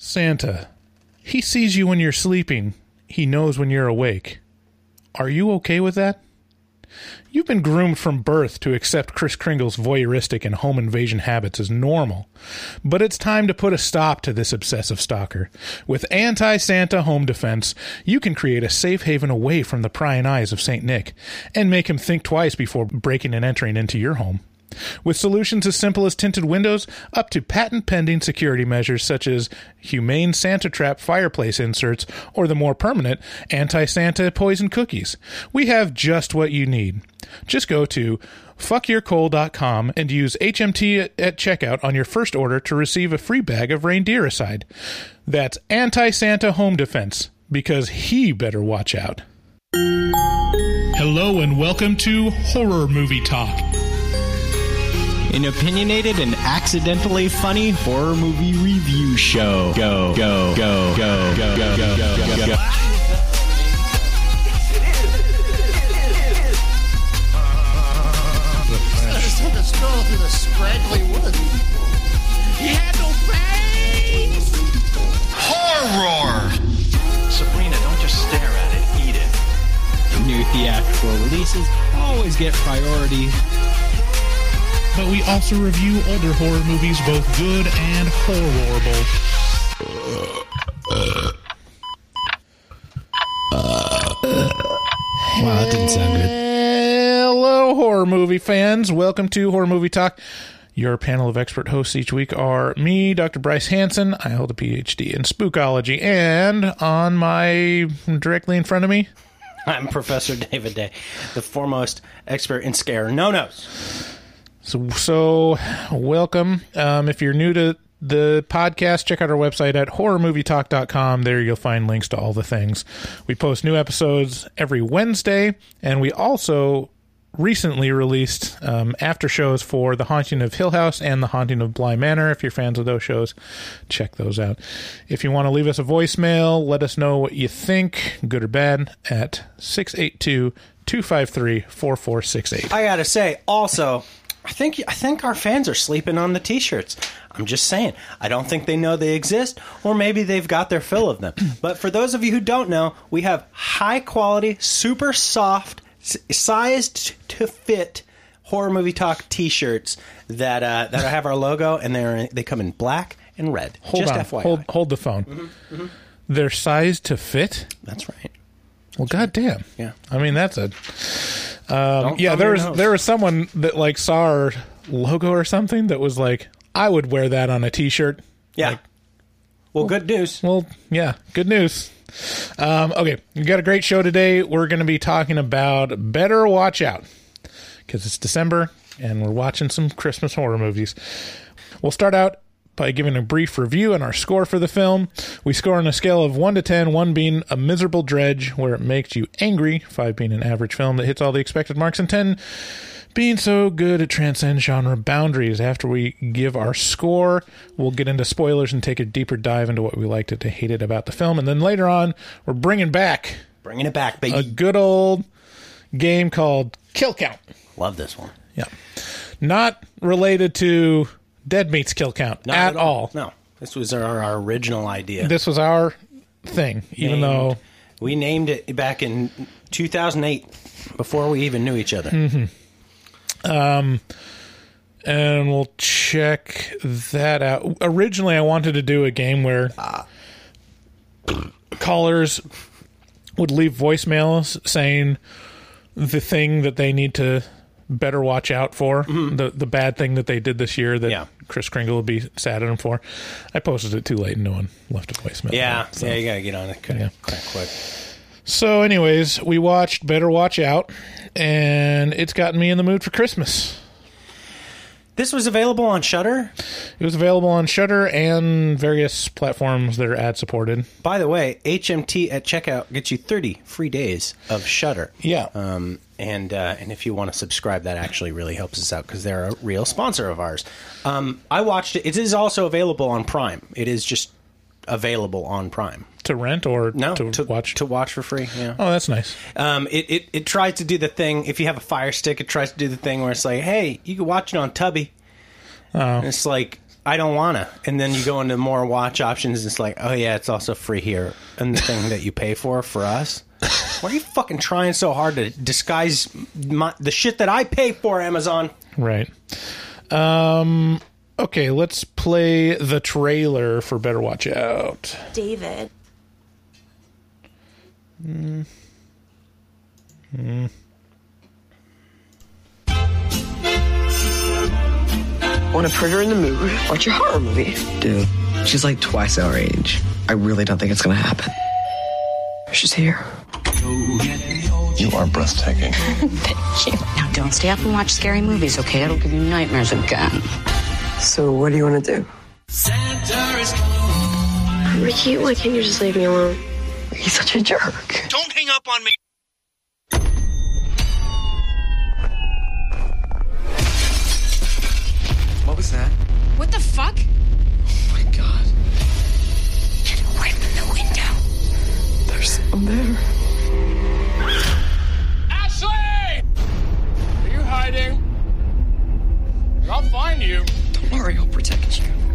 Santa. He sees you when you're sleeping. He knows when you're awake. Are you okay with that? You've been groomed from birth to accept Kris Kringle's voyeuristic and home invasion habits as normal. But it's time to put a stop to this obsessive stalker. With Anti Santa Home Defense, you can create a safe haven away from the prying eyes of St. Nick and make him think twice before breaking and entering into your home. With solutions as simple as tinted windows up to patent pending security measures such as humane Santa trap fireplace inserts or the more permanent anti Santa poison cookies, we have just what you need. Just go to fuckyourcoal.com and use HMT at checkout on your first order to receive a free bag of reindeericide. That's anti Santa home defense because he better watch out. Hello and welcome to Horror Movie Talk an opinionated and accidentally funny horror movie review show. Go, go, go, go, go, go, go, go, go. go. stroll through the scraggly woods. He had no face! Horror! Sabrina, don't just stare at it, eat it. New theatrical releases always get priority but we also review older horror movies, both good and horrible. wow, that didn't sound good. Hello, horror movie fans. Welcome to Horror Movie Talk. Your panel of expert hosts each week are me, Dr. Bryce Hanson. I hold a PhD in spookology, and on my directly in front of me, I'm Professor David Day, the foremost expert in scare no nos. So, so welcome. Um, if you're new to the podcast, check out our website at horrormovietalk.com. There you'll find links to all the things. We post new episodes every Wednesday, and we also recently released um, after shows for The Haunting of Hill House and The Haunting of Bly Manor. If you're fans of those shows, check those out. If you want to leave us a voicemail, let us know what you think, good or bad, at 682 253 4468. I gotta say, also, I think I think our fans are sleeping on the t-shirts. I'm just saying. I don't think they know they exist or maybe they've got their fill of them. But for those of you who don't know, we have high quality, super soft, sized to fit horror movie talk t-shirts that uh, that have our logo and they they come in black and red. Hold just on. FYI. Hold hold the phone. Mm-hmm, mm-hmm. They're sized to fit? That's right. Well, goddamn. Yeah. I mean, that's a um, yeah, there was there was someone that like saw our logo or something that was like, I would wear that on a T-shirt. Yeah. Like, well, good news. Well, yeah, good news. Um, okay, we got a great show today. We're going to be talking about Better Watch Out because it's December and we're watching some Christmas horror movies. We'll start out by giving a brief review and our score for the film. We score on a scale of 1 to 10, 1 being a miserable dredge where it makes you angry, 5 being an average film that hits all the expected marks, and 10 being so good it transcends genre boundaries. After we give our score, we'll get into spoilers and take a deeper dive into what we liked it to hate it about the film. And then later on, we're bringing back. Bringing it back, baby. A good old game called Kill Count. Love this one. Yeah. Not related to Dead Meat's kill count Not at, all. No, this was our, our original idea. This was our thing, even Named- though we named it back in 2008 before we even knew each other. Mm-hmm. Um, and we'll check that out. Originally, I wanted to do a game where callers would leave voicemails saying the thing that they need to better watch out for, the the bad thing that they did this year that Mm-hmm. Yeah. Kris Kringle would be sad at them for. I posted it too late and no one left a voicemail. Yeah, So- yeah, you gotta get on it quick, Yeah. quick, quick. So, anyways, we watched Better Watch Out, and it's gotten me in the mood for Christmas. This was available on Shudder. It was available on Shudder and various platforms that are ad supported. By the way, HMT at checkout gets you 30 free days of Shudder. Yeah. Um, and uh, and if you want to subscribe, that actually really helps us out because they're a real sponsor of ours. Um, I watched it. It is also available on Prime. It is just available on Prime. to rent or No, to, watch? to watch for free. Yeah. oh, that's nice. Um, it, it it tries to do the thing. If you have a Fire Stick, it tries to do the thing where it's like, hey, you can watch it on Tubi. Oh. And it's like, I don't wanna. And then you go into more watch options. It's like, oh yeah, it's also free here, and the thing that you pay for for us. Why are you fucking trying so hard to disguise my, the shit that I pay for, Amazon? Right. Um. Okay, let's play the trailer for Better Watch Out. David. Want to put her in the mood? Watch a horror movie. Dude, she's like twice our age. I really don't think it's gonna happen. She's here. You are breathtaking. Now don't stay up and watch scary movies, okay? It'll give you nightmares again. So what do you want to do? Ricky, why can't you just leave me alone? He's such a jerk. Don't hang up on me. Was that? What the fuck? Oh my god. Get away from the window. There's someone there. Ashley! Are you hiding? I'll find you. Don't worry, I'll protect you.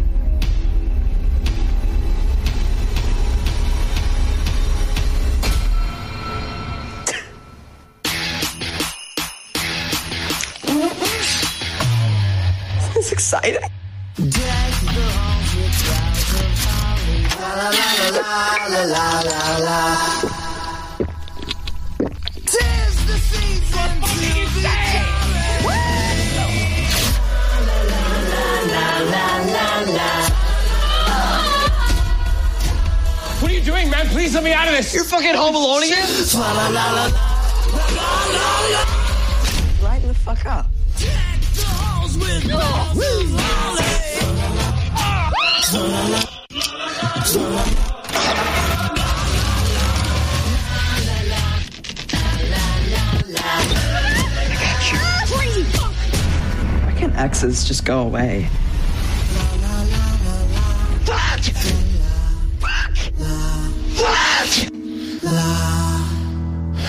Exciting. What are you doing, man? Please let me out of this. You're fucking home alone again? Lighten the fuck up. Why can't exes just go away?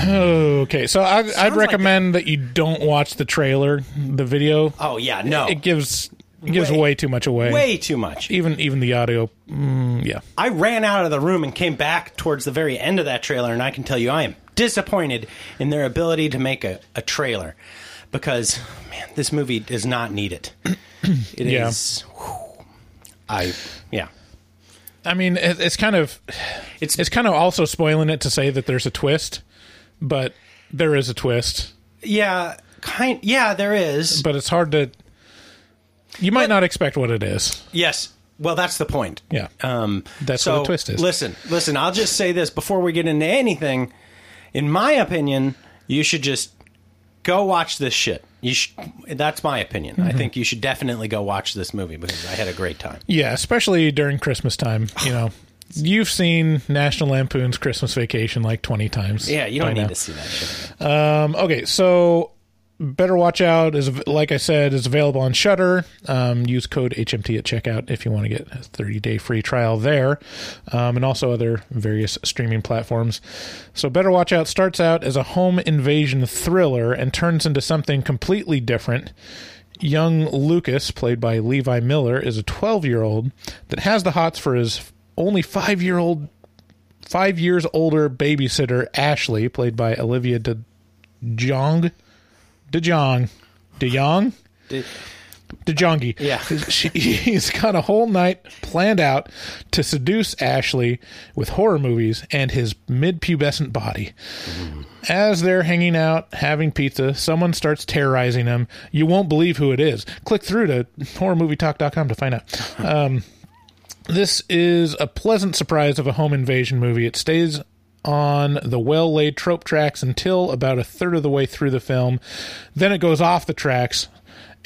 Okay, so I, I'd recommend that you don't watch the trailer, the video. Oh yeah, no, It gives it gives Way- way, too much away. way too much. Even even the audio. Mm, yeah. I ran out of the room and came back towards the very end of that trailer, and I can tell you I am disappointed in their ability to make a, a trailer because, man, this movie does not need it. It is. Yeah. whew, I yeah. I mean, it, it's kind of It's it's kind of also spoiling it to say that there's a twist, but there is a twist. yeah, kind yeah. There is But it's hard to. You might not expect what it is. yes. Well, that's the point. Yeah. Um, That's so, what the twist is. Listen, listen. I'll just say this before we get into anything. In my opinion, you should just go watch this shit. You sh- That's my opinion. Mm-hmm. I think you should definitely go watch this movie because I had a great time. Yeah, especially during Christmas time. You know, you've seen National Lampoon's Christmas Vacation like twenty times. Yeah, you don't need now. to see that shit. Um, okay, so Better Watch Out is like I said is available on Shudder. Um, use code HMT at checkout if you want to get a 30 day free trial there, um, and also other various streaming platforms. So Better Watch Out starts out as a home invasion thriller and turns into something completely different. Young Lucas, played by Levi Miller, is a 12 year old that has the hots for his only five year old five years older babysitter Ashley, played by Olivia De Jong, De Jong, De Jong, De- De Jongi. Yeah. she, he's got a whole night planned out to seduce Ashley with horror movies and his mid-pubescent body. As they're hanging out having pizza, someone starts terrorizing them. You won't believe who it is. Click through to horrormovietalk.com to find out. Um, this is a pleasant surprise of a home invasion movie. It stays on the well laid trope tracks until about a third of the way through the film. Then it goes off the tracks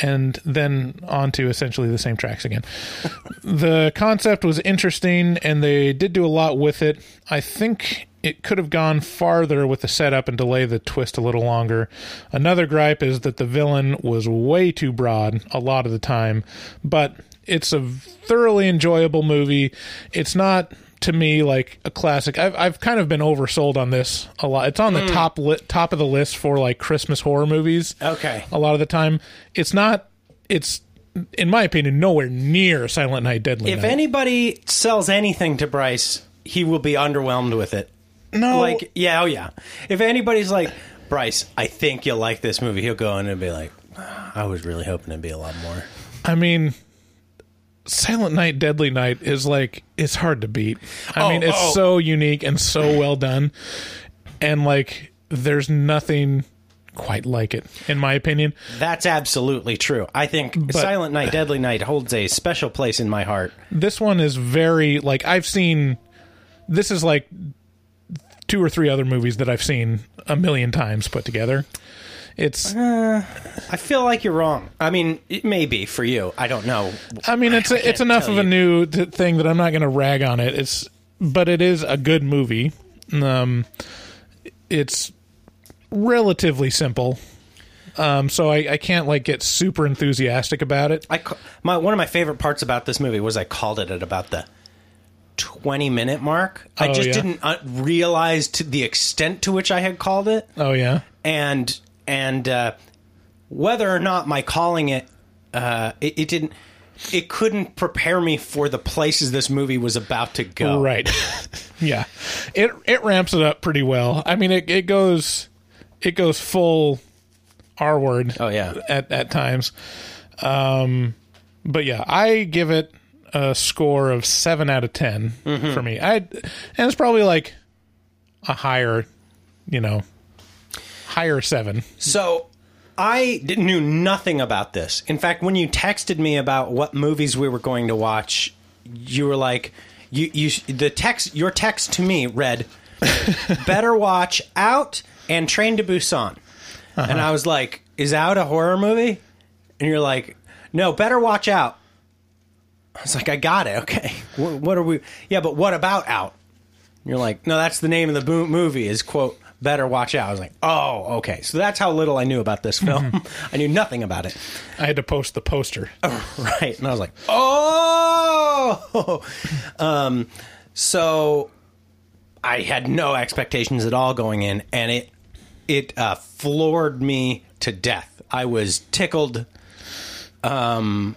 and then onto essentially the same tracks again. the concept was interesting and they did do a lot with it. I think it could have gone farther with the setup and delay the twist a little longer. Another gripe is that the villain was way too broad a lot of the time, but it's a thoroughly enjoyable movie. It's not to me like a classic. I've I've kind of been oversold on this a lot. It's on the hmm. top li- top of the list for like Christmas horror movies. Okay. A lot of the time, it's not. It's in my opinion, nowhere near Silent Night, Deadly If Night. anybody sells anything to Bryce, he will be underwhelmed with it. no, Like, yeah, oh yeah. If anybody's like, Bryce, I think you'll like this movie, he'll go in and be like, I was really hoping it'd be a lot more. I mean, Silent Night, Deadly Night is like it's hard to beat. I Oh, mean, it's oh, oh. so unique and so well done, and like there's nothing quite like it, in my opinion. That's absolutely true. I think Silent Night, Deadly Night holds a special place in my heart. This one is very like I've seen. This is like two or three other movies that I've seen a million times put together. It's I feel like you're wrong. I mean, it may be for you. I don't know. I mean, it's I a, it's enough tell of a new t- thing that I'm not going to rag on it. It's but it is a good movie. Um, it's relatively simple, um, so I, I can't like get super enthusiastic about it. I my one of my favorite parts about this movie was I called it at about the 20 minute mark. I Oh, just yeah? didn't uh, realize to the extent to which I had called it. Oh yeah, and and uh, whether or not my calling it, uh, it, it didn't. It couldn't prepare me for the places this movie was about to go. right. yeah, it it ramps it up pretty well. I mean, it it goes it goes full R word. Oh, yeah. at at times. Um, but yeah, I give it a score of seven out of 10 Mm-hmm. for me. I and it's probably like a higher, you know, higher seven. So I knew nothing about this. In fact, when you texted me about what movies we were going to watch, you were like, you you the text your text to me read, "Better watch Out and Train to Busan," and uh-huh. I was like, "Is Out a horror movie?" And you're like, "No, Better Watch Out." I was like, "I got it. Okay, what, what are we? Yeah, but what about Out?" You're like, no, that's the name of the movie. Is quote better watch out. I was like, oh, okay. So that's how little I knew about this film. I knew nothing about it. I had to post the poster. Right, and I was like, oh. um, so I had no expectations at all going in, and it it uh, floored me to death. I was tickled. Um,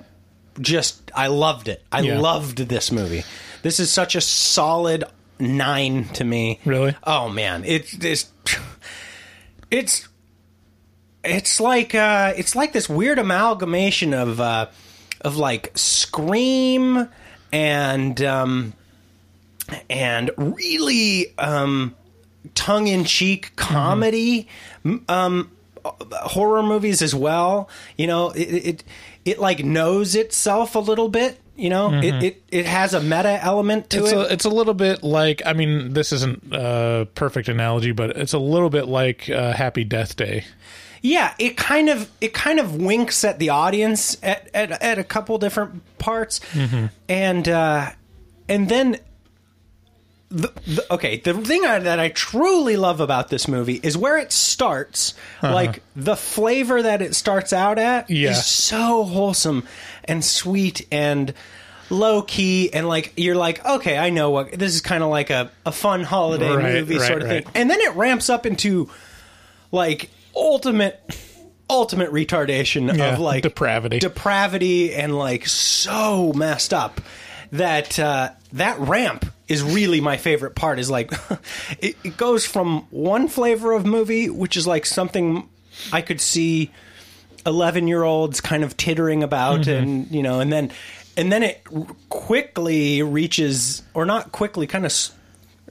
just I loved it. I Yeah. loved this movie. This is such a solid nine to me. Really? Oh man, it's it's it's it's like uh it's like this weird amalgamation of uh of like scream and um and really um tongue-in-cheek comedy m- um horror movies as well you know it it, it like knows itself a little bit you know it, it it has a meta element to It's it a, it's a little bit like I mean this isn't a perfect analogy, but it's a little bit like uh, Happy Death Day. Yeah, it kind of it kind of winks at the audience at at, at a couple different parts, and uh, and then. The, the, okay, the thing I, that I truly love about this movie is where it starts. Like the flavor that it starts out at Yeah. is so wholesome and sweet and low key, and like you're like, okay, I know what this is kind of like a, a fun holiday Right, movie right, sort of right. thing, and then it ramps up into like ultimate ultimate retardation Yeah, of like depravity. depravity and like so messed up that uh, that ramp is really my favorite part is like it, it goes from one flavor of movie which is like something i could see 11 year olds kind of tittering about Mm-hmm. and you know and then and then it quickly reaches or not quickly kind of s-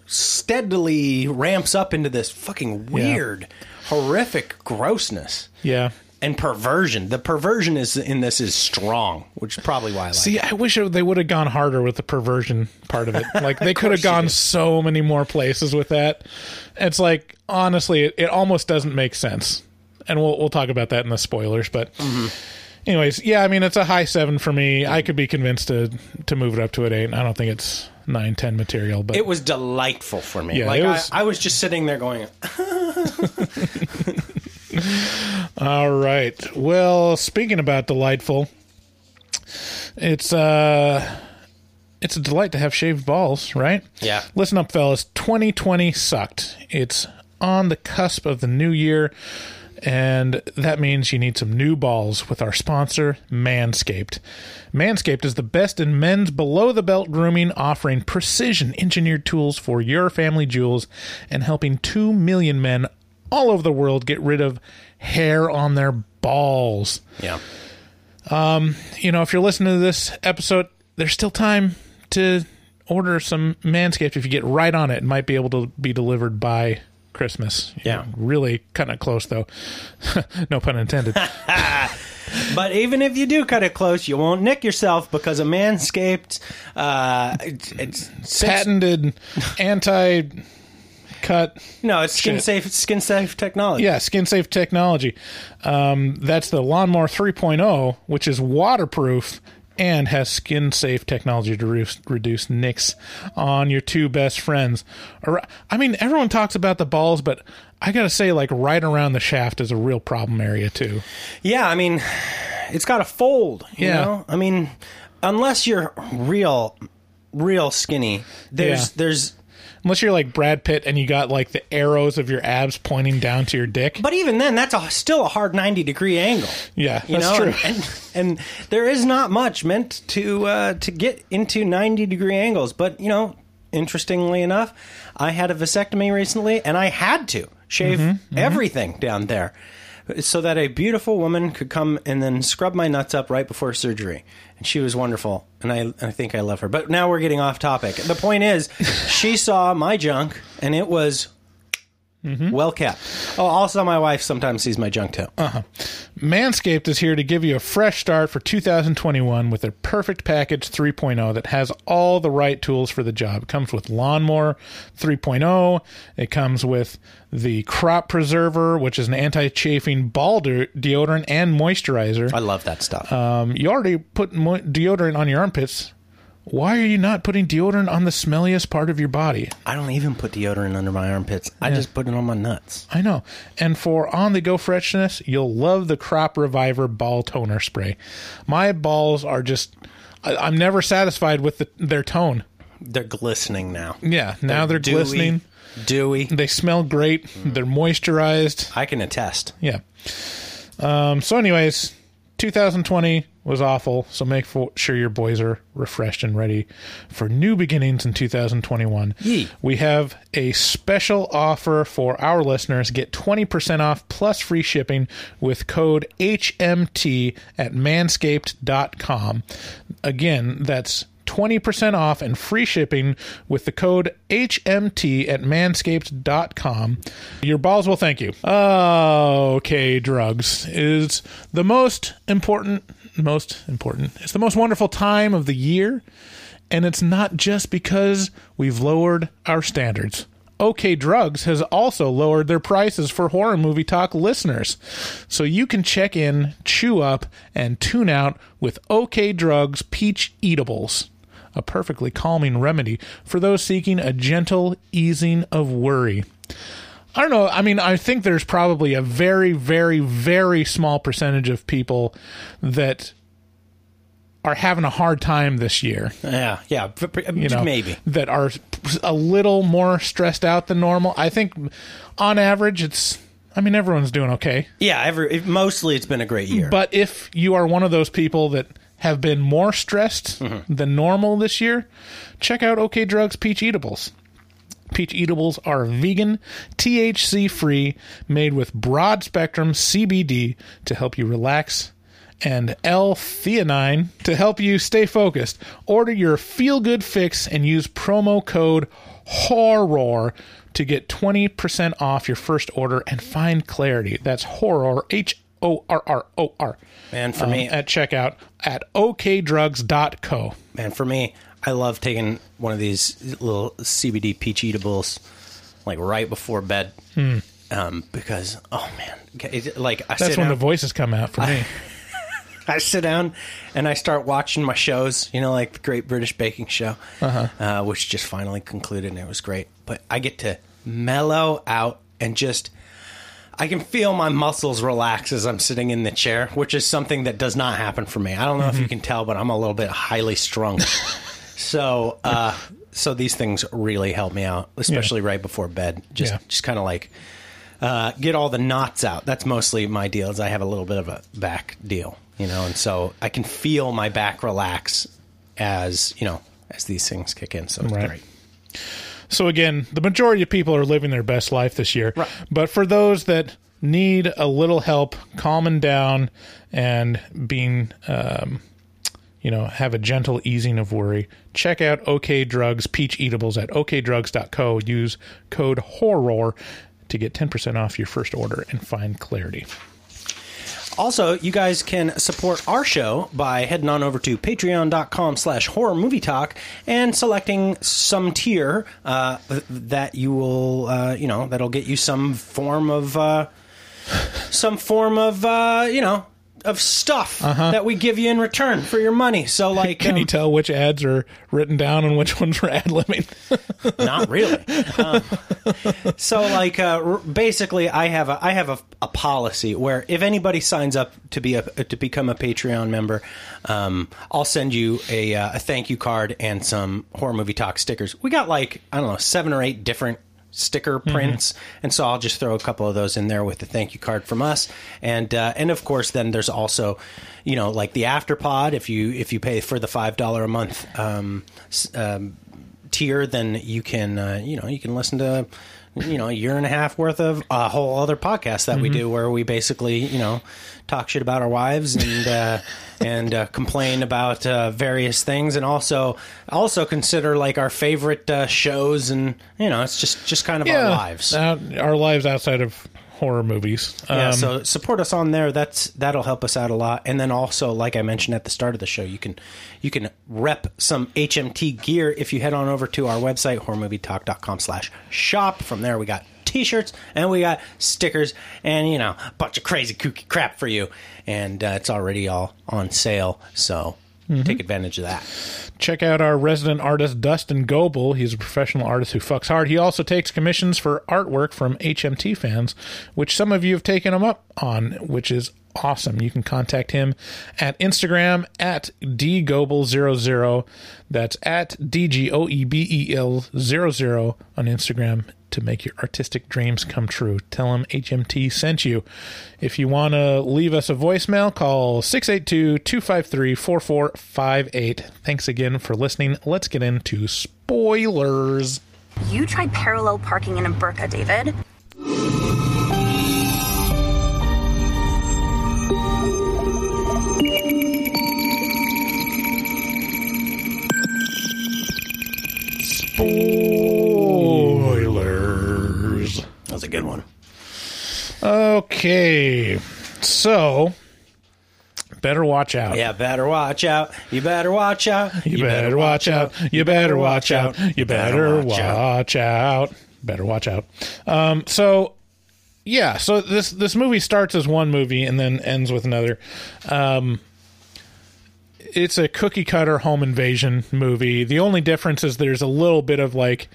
steadily ramps up into this fucking weird horrific grossness Yeah. and perversion. The perversion is in this is strong, which is probably why I like. See, it. I wish it- they would have gone harder with the perversion part of it. Like they could have gone so many more places with that. It's like honestly, it, it almost doesn't make sense. And we'll we'll talk about that in the spoilers. But Mm-hmm. anyways, yeah, I mean it's a high seven for me. I could be convinced to to move it up to an eight. I don't think it's nine ten material, but It was delightful for me. Yeah, like was- I, I was just sitting there going, All right. Well, speaking about delightful, it's uh it's a delight to have shaved balls, right? Yeah. Listen up, fellas. 2020 sucked. It's on the cusp of the new year, And that means you need some new balls with our sponsor, Manscaped. Manscaped is the best in men's below the belt grooming, offering precision engineered tools for your family jewels and helping 2 million men all over the world get rid of hair on their balls. Yeah. Um, you know, if you're listening to this episode, there's still time to order some Manscaped. If you get right on it, it might be able to be delivered by Christmas. Yeah. know, really kind of close, though. no pun intended. But even if you do cut it close, you won't nick yourself because a Manscaped, uh, it's, Patented anti cut. No, it's skin Shit. safe. Skin safe technology. Yeah, skin safe technology. Um, that's the Lawnmower 3.0, which is waterproof and has skin safe technology to reduce, reduce nicks on your two best friends. I mean, everyone talks about the balls, but I gotta say, like right around the shaft is a real problem area too. Yeah, I mean, it's got to fold. You Yeah. know, I mean, unless you're real, real skinny, there's Yeah. there's. Unless you're like Brad Pitt and you got like the arrows of your abs pointing down to your dick. But even then, that's a, still a hard ninety degree angle. yeah, You that's know, true. And, and and there is not much meant to uh, to get into ninety degree angles. But you know, interestingly enough, I had a vasectomy recently, and I had to shave Mm-hmm, everything down there. So that a beautiful woman could come and then scrub my nuts up right before surgery, and she was wonderful, and I I think I love her. But now we're getting off topic. The point is, she saw my junk, and it was Mm-hmm. well kept. Oh, also my wife sometimes sees my junk too. Manscaped is here to give you a fresh start for 2021 with their perfect package 3.0 that has all the right tools for the job. It comes with Lawnmower 3.0. It comes with the Crop Preserver, which is an anti-chafing ball de- deodorant and moisturizer. I love that stuff. Um, you already put mo- deodorant on your armpits. Why are you not putting deodorant on the smelliest part of your body? I don't even put deodorant under my armpits. I just put it on my nuts. I know. And for on the go freshness, you'll love the Crop Reviver Ball Toner Spray. My balls are just, I, I'm never satisfied with the, their tone. They're glistening now. Yeah, now they're, dewy, glistening. Dewy. They smell great. They're moisturized. I can attest. Yeah. Um, so, anyways, 2020 was awful. So make sure your boys are refreshed and ready for new beginnings in 2021. Yee. We have a special offer for our listeners. Get 20% off plus free shipping with code HMT at manscaped.com. Again, that's 20% off and free shipping with the code HMT at manscaped.com. Your balls will thank you. Okay, drugs is the most important, most important, it's the most wonderful time of the year. And it's not just because we've lowered our standards. OK Drugs has also lowered their prices for horror movie talk listeners. So you can check in, chew up, and tune out with OK Drugs Peach Eatables, a perfectly calming remedy for those seeking a gentle easing of worry. I don't know. I mean, I think there's probably a very, very, very small percentage of people that are having a hard time this year Yeah, yeah. you know, maybe. that are a little more stressed out than normal. I think on average, it's. I mean, everyone's doing okay. Yeah, every, mostly it's been a great year. But if you are one of those people that have been more stressed Mm-hmm. than normal this year, check out OK Drugs Peach Eatables. Peach Eatables are vegan, THC free, made with broad spectrum CBD to help you relax and L-theanine to help you stay focused. Order your feel good fix and use promo code HORROR to get 20% off your first order and find clarity. That's horror H O R R O R. And for um, me, at checkout at okdrugs.co. And for me, I love taking one of these little CBD peach eatables, like right before bed, um, because oh man, it, like I. That's when down, the voices come out for me. I sit down and I start watching my shows, you know, like the Great British Baking Show, uh which just finally concluded and it was great. But I get to mellow out and just. I can feel my muscles relax as I'm sitting in the chair, which is something that does not happen for me. I don't know if you can tell, but I'm a little bit highly strung. so, uh, so these things really help me out, especially right before bed. Just, Yeah. just kind of like uh, get all the knots out. That's mostly my deal. Is I have a little bit of a back deal, you know, and so I can feel my back relax as you know as these things kick in. So it's Right. great. So again, the majority of people are living their best life this year. Right. But for those that need a little help calming down and being um, you know, have a gentle easing of worry, check out OK Drugs Peach Eatables at okdrugs.co. Use code HORROR to get 10% off your first order and find clarity. Also, you guys can support our show by heading on over to patreon.com slash horror movie talk and selecting some tier uh, that you will, uh, you know, that'll get you some form of, uh, some form of, uh, you know, of stuff that we give you in return for your money. So, like, Can um, you tell which ads are written down and which ones are ad libbing? not really. Um, so, like, uh, r- basically, I have a I have a, a policy where if anybody signs up to be a to become a Patreon member, um, I'll send you a, uh, a thank you card and some horror movie talk stickers. We got like I don't know seven or eight different sticker prints. And so I'll just throw a couple of those in there with the thank you card from us. And uh, and of course then there's also you know like the afterpod if you if you pay for the five dollar a month um, um, tier, then you can uh, you know you can listen to you know a year and a half worth of a whole other podcast that we do where we basically you know talk shit about our wives and uh, and uh, complain about uh, various things and also also consider like our favorite uh, shows and you know it's just just kind of our lives. Our lives outside of horror movies. Yeah, Um, so support us on there. That's that'll help us out a lot. And then also, like I mentioned at the start of the show, you can you can rep some HMT gear if you head on over to our website horrormovietalk.com slash shop. From there, we got t-shirts and we got stickers and you know a bunch of crazy kooky crap for you. And uh, it's already all on sale, so Mm-hmm. take advantage of that. check out our resident artist Dustin Goebel. He's a professional artist who fucks hard. He also takes commissions for artwork from HMT fans, which some of you have taken him up on, which is awesome. You can contact him at Instagram at dgoebel00. That's at D G O E B E L 00 on Instagram to make your artistic dreams come true. Tell them HMT sent you. If you want to leave us a voicemail, call 682 253 4458. Thanks again for listening. Let's get into spoilers. You tried parallel parking in a burqa, David. Good one. Okay. So, better watch out. Yeah, better watch out. You better watch out. You, better, watch out. You better watch out. You better watch out. Better watch out. Um, so yeah, so this this movie starts as one movie and then ends with another. Um, it's a cookie cutter home invasion movie. The only difference is there's a little bit of like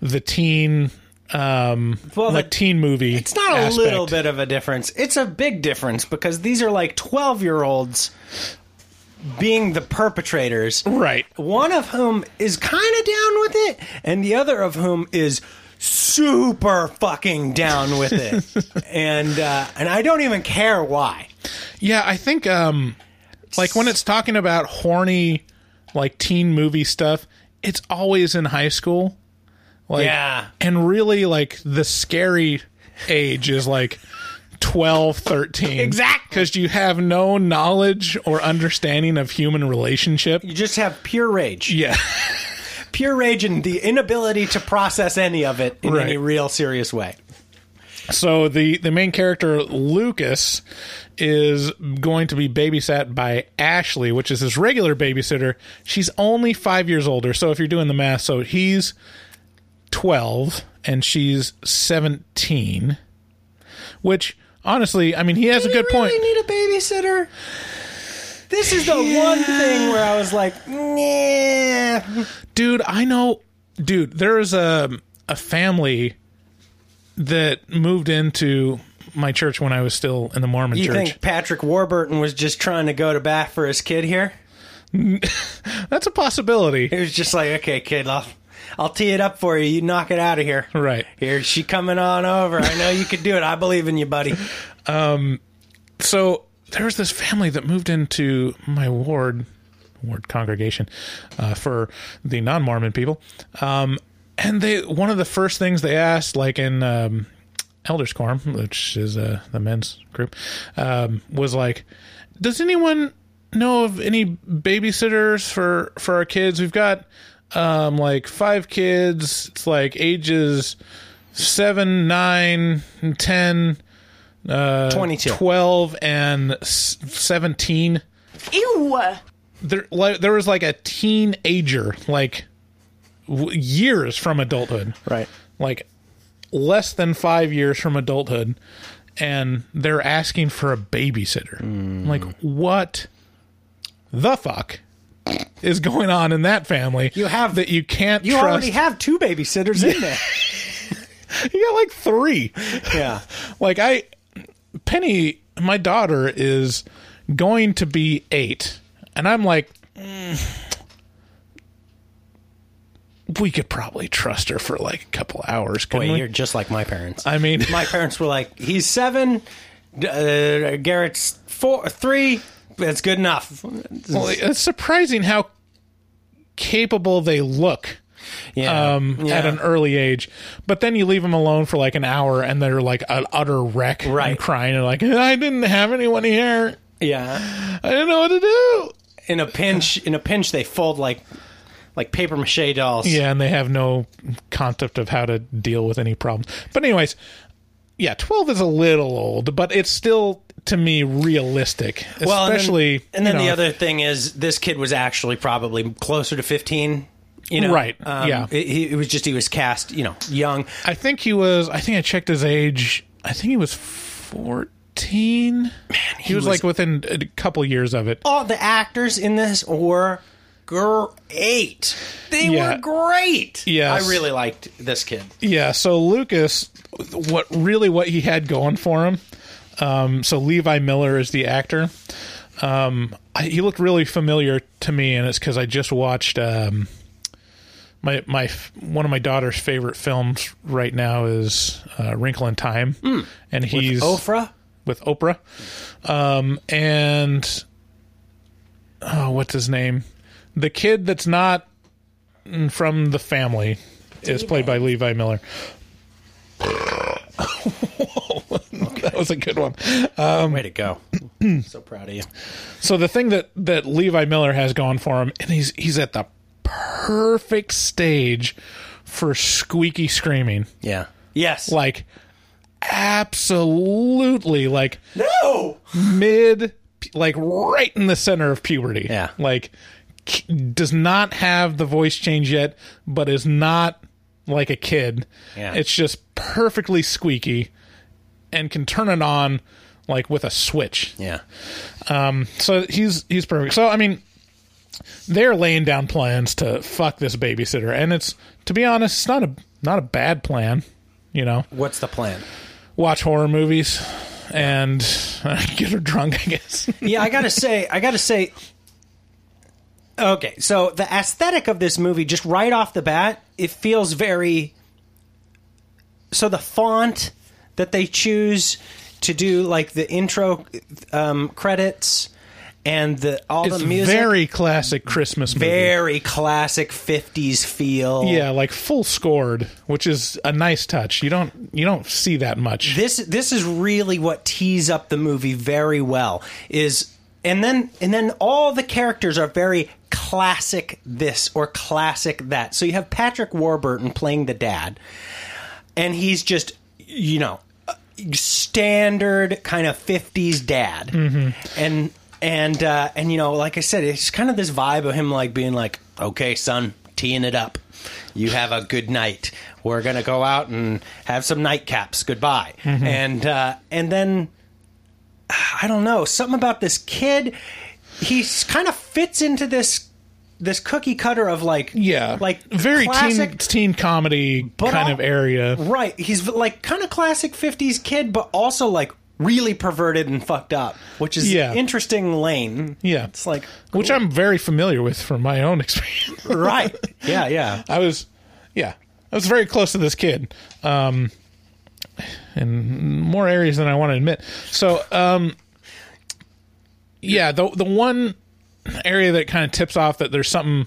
the teen um Well, like the- teen movie. It's not a little bit of a difference. It's a big difference because these are like 12 year olds being the perpetrators. Right. One of whom is kind of down with it, and the other of whom is super fucking down with it. and uh, and I don't even care why. Yeah, I think um like when it's talking about horny like teen movie stuff, it's always in high school. Like Yeah. and really like the scary age is like 12, 13. Exactly. Cuz you have no knowledge or understanding of human relationship. You just have pure rage. Yeah. Pure rage and the inability to process any of it in Right. any real serious way. So the the main character Lucas is going to be babysat by Ashley, which is his regular babysitter. She's only five years older. So if you're doing the math, so he's twelve and she's seventeen. Which honestly, I mean, he has a good you point. really need a babysitter? This is the one thing where I was like, nah. dude i know dude there's a a family that moved into my church when i was still in the mormon You church You think Patrick Warburton was just trying to go to bat for his kid here? that's a possibility He was just like, okay, kid, I'll, I'll tee it up for you. You knock it out of here. Right. Here, she coming on over. I know you could do it. I believe in you, buddy. so there was this family that moved into my ward ward congregation uh, for the non-mormon people um, and they one of the first things they asked like in um, elders quorum which is uh, the men's group um, was like does anyone know of any babysitters for for our kids we've got um, like five kids it's like ages seven nine and ten uh, 22. 12 and s- 17 Ew. there like, there was like a teenager like w- years from adulthood Right. like less than 5 years from adulthood and they're asking for a babysitter Hmm. like what the fuck is going on in that family You have- that you can't You trust already have two babysitters in there. you got like 3 yeah. like I Penny, my daughter is going to be eight, and I'm like, mm, we could probably trust her for like a couple hours. Boy, we? you're just like my parents. I mean, my parents were like, he's seven, uh, Garrett's four, three. That's good enough. well, it's surprising how capable they look Yeah. um, Yeah. at an early age. But then you leave them alone for like an hour, and they're like an utter wreck, Right. And crying, and like, I didn't have anyone here. yeah. I didn't know what to do. In a pinch, in a pinch, they fold like like paper mache dolls. Yeah, and they have no concept of how to deal with any problems. But anyways, yeah, twelve is a little old, but it's still to me realistic. Well, and then- especially and then, you the know, other thing is, this kid was actually probably closer to fifteen. You know, Right, Um, yeah. It, it was just he was cast, you know, young. I think he was. I think I checked his age. I think he was fourteen. Man, he, was, was- like within a couple years of it. All the actors in this were great. They Yeah. were great. Yeah, I really liked this kid. Yeah, so Lucas, what really what he had going for him. Um, so Levi Miller is the actor. Um, I, he looked really familiar to me, and it's because I just watched um, my my one of my daughter's favorite films right now is uh, Wrinkle in Time, and he's Oprah with Oprah, um, and oh, what's his name? The kid that's not mm, from the family is played by Levi Miller. that was a good one. Um, Way to go! so proud of you. So the thing that that Levi Miller has going for him, and he's he's at the perfect stage for squeaky screaming, Yeah. Yes. like absolutely like no. mid like right in the center of puberty Yeah. like does not have the voice change yet but is not like a kid Yeah. it's just perfectly squeaky and can turn it on like with a switch Yeah. Um, so he's he's perfect so i mean they're laying down plans to fuck this babysitter and it's to be honest it's not a not a bad plan you know What's the plan? watch horror movies and get her drunk i guess yeah, I gotta say, I gotta say. Okay, so the aesthetic of this movie, just right off the bat, it feels very. So the font that they choose to do, like the intro um, credits, and the all it's the music, very classic Christmas movie. very classic '50s feel. yeah, like full scored, which is a nice touch. You don't you don't see that much. this this is really what tees up the movie very well is and then and then all the characters are very classic this or classic that so you have patrick warburton playing the dad and he's just you know standard kind of 50s dad. And and uh and you know like i said it's kind of this vibe of him like being like okay son teeing it up. You have a good night. We're gonna go out and have some nightcaps. Goodbye. And uh and then i don't know something about this kid he kind of fits into this this cookie cutter of like yeah, like very classic teen teen comedy kind all- of area. Right. He's like kind of classic 50s kid, but also like really perverted and fucked up, which is Yeah. interesting lane. Yeah, It's like, which I'm very familiar with from my own experience. right. Yeah, yeah. I was Yeah, I was very close to this kid, um, in more areas than I want to admit. So, um, yeah, the the one area that kind of tips off that there's something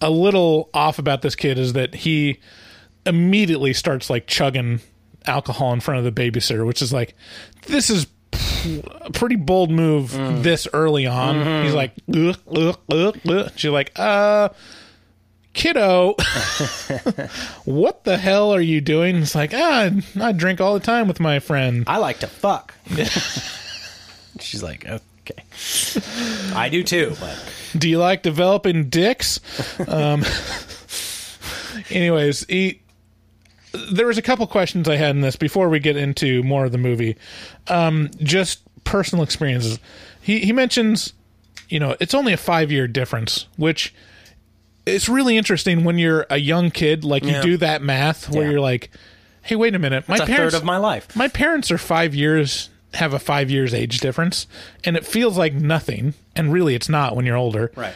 a little off about this kid is that he immediately starts like chugging alcohol in front of the babysitter, which is like, this is a pretty bold move this early on. He's like, ugh, ugh, ugh, ugh. She's like, uh, kiddo, what the hell are you doing? It's like, ah, I drink all the time with my friend. I like to fuck. She's like, okay. I do too, but Do you like developing dicks? um, anyways, he, there was a couple questions I had in this before we get into more of the movie. Um, just personal experiences. He he mentions, you know, it's only a five year difference, which it's really interesting when you're a young kid. Like you Yeah. do that math where Yeah. you're like, hey, wait a minute, my it's a parents third of my life. my parents are five years have a five years age difference and it feels like nothing and really it's not when you're older Right.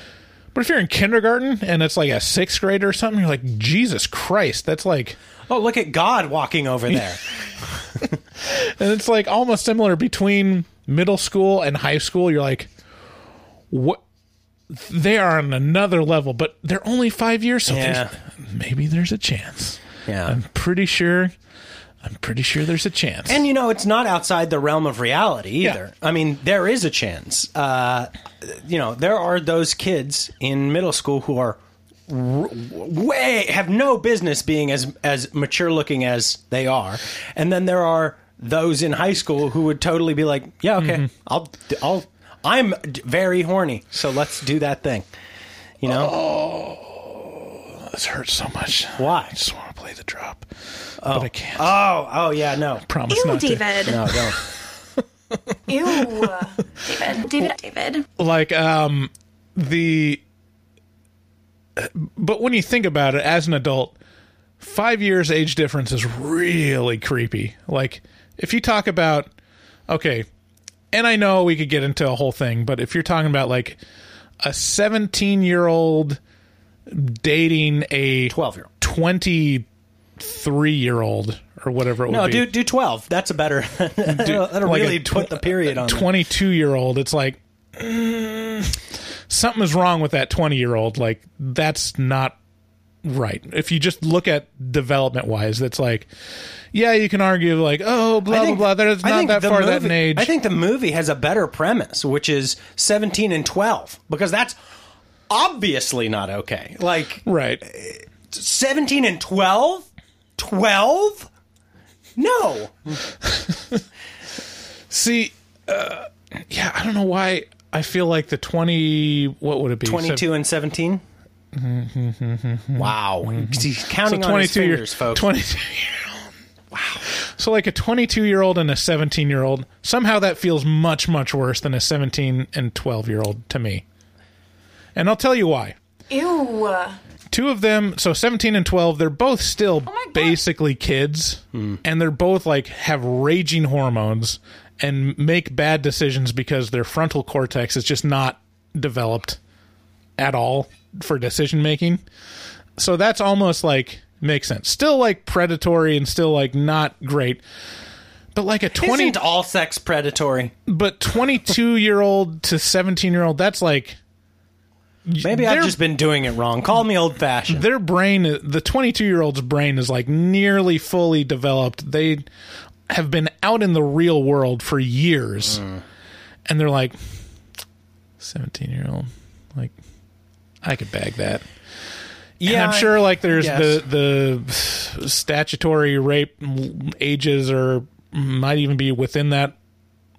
but if you're in kindergarten and it's like a sixth grader or something you're like jesus christ that's like Oh, look at God walking over there. and it's like almost similar between middle school and high school you're like what they are on another level but they're only five years so Yeah. there's, maybe there's a chance Yeah. i'm pretty sure i'm pretty sure there's a chance And you know, it's not outside the realm of reality Yeah. either. I mean, there is a chance. Uh, you know, there are those kids in middle school who are r- way have no business being as as mature looking as they are, and then there are those in high school who would totally be like, "Yeah, okay, Mm-hmm. I'll I'll I'm very horny, so let's do that thing." You know Oh, this hurts so much why? i just want to play the drop Oh. But I can't. Oh, oh yeah, no. Promise Ew, not David. To. No, don't. Ew, David, David, David. Like um the but when you think about it as an adult, 5 years age difference is really creepy. Like if you talk about okay, and I know we could get into a whole thing, but if you're talking about like a 17-year-old dating a 12-year-old 20 three year old or whatever it would be. no, do do twelve. That's a better. that'll, that'll like really a, put the period on. Twenty two year old. It's like something is wrong with that twenty year old. Like that's not right. If you just look at development wise, that's like, yeah, you can argue like, oh, blah think, blah blah. That's not that far movie, that in age. I think the movie has a better premise, which is seventeen and twelve, because that's obviously not okay. Like, right, seventeen and twelve 12? No. see uh, yeah i don't know why i feel like the 20 what would it be 22 and 17? wow. He's so counting on his 22 year, fingers, folks. 22 year old wow so like a 22 year old and a 17 year old somehow that feels much much worse than a 17 and 12 year old to me and i'll tell you why Ew. Two of them so 17 and 12 they're both still oh God. basically kids and they're both like have raging hormones and make bad decisions because their frontal cortex is just not developed at all for decision making so that's almost like makes sense still like predatory and still like not great but like a 20 Isn't all sex predatory? but 22 year old to 17 year old that's like Maybe I've They're- just been doing it wrong. Call me old fashioned. their brain the 22 year old's brain is like nearly fully developed they have been out in the real world for years mm. and they're like 17 year old like i could bag that Yeah, and i'm sure like there's yes. the the statutory rape ages or might even be within that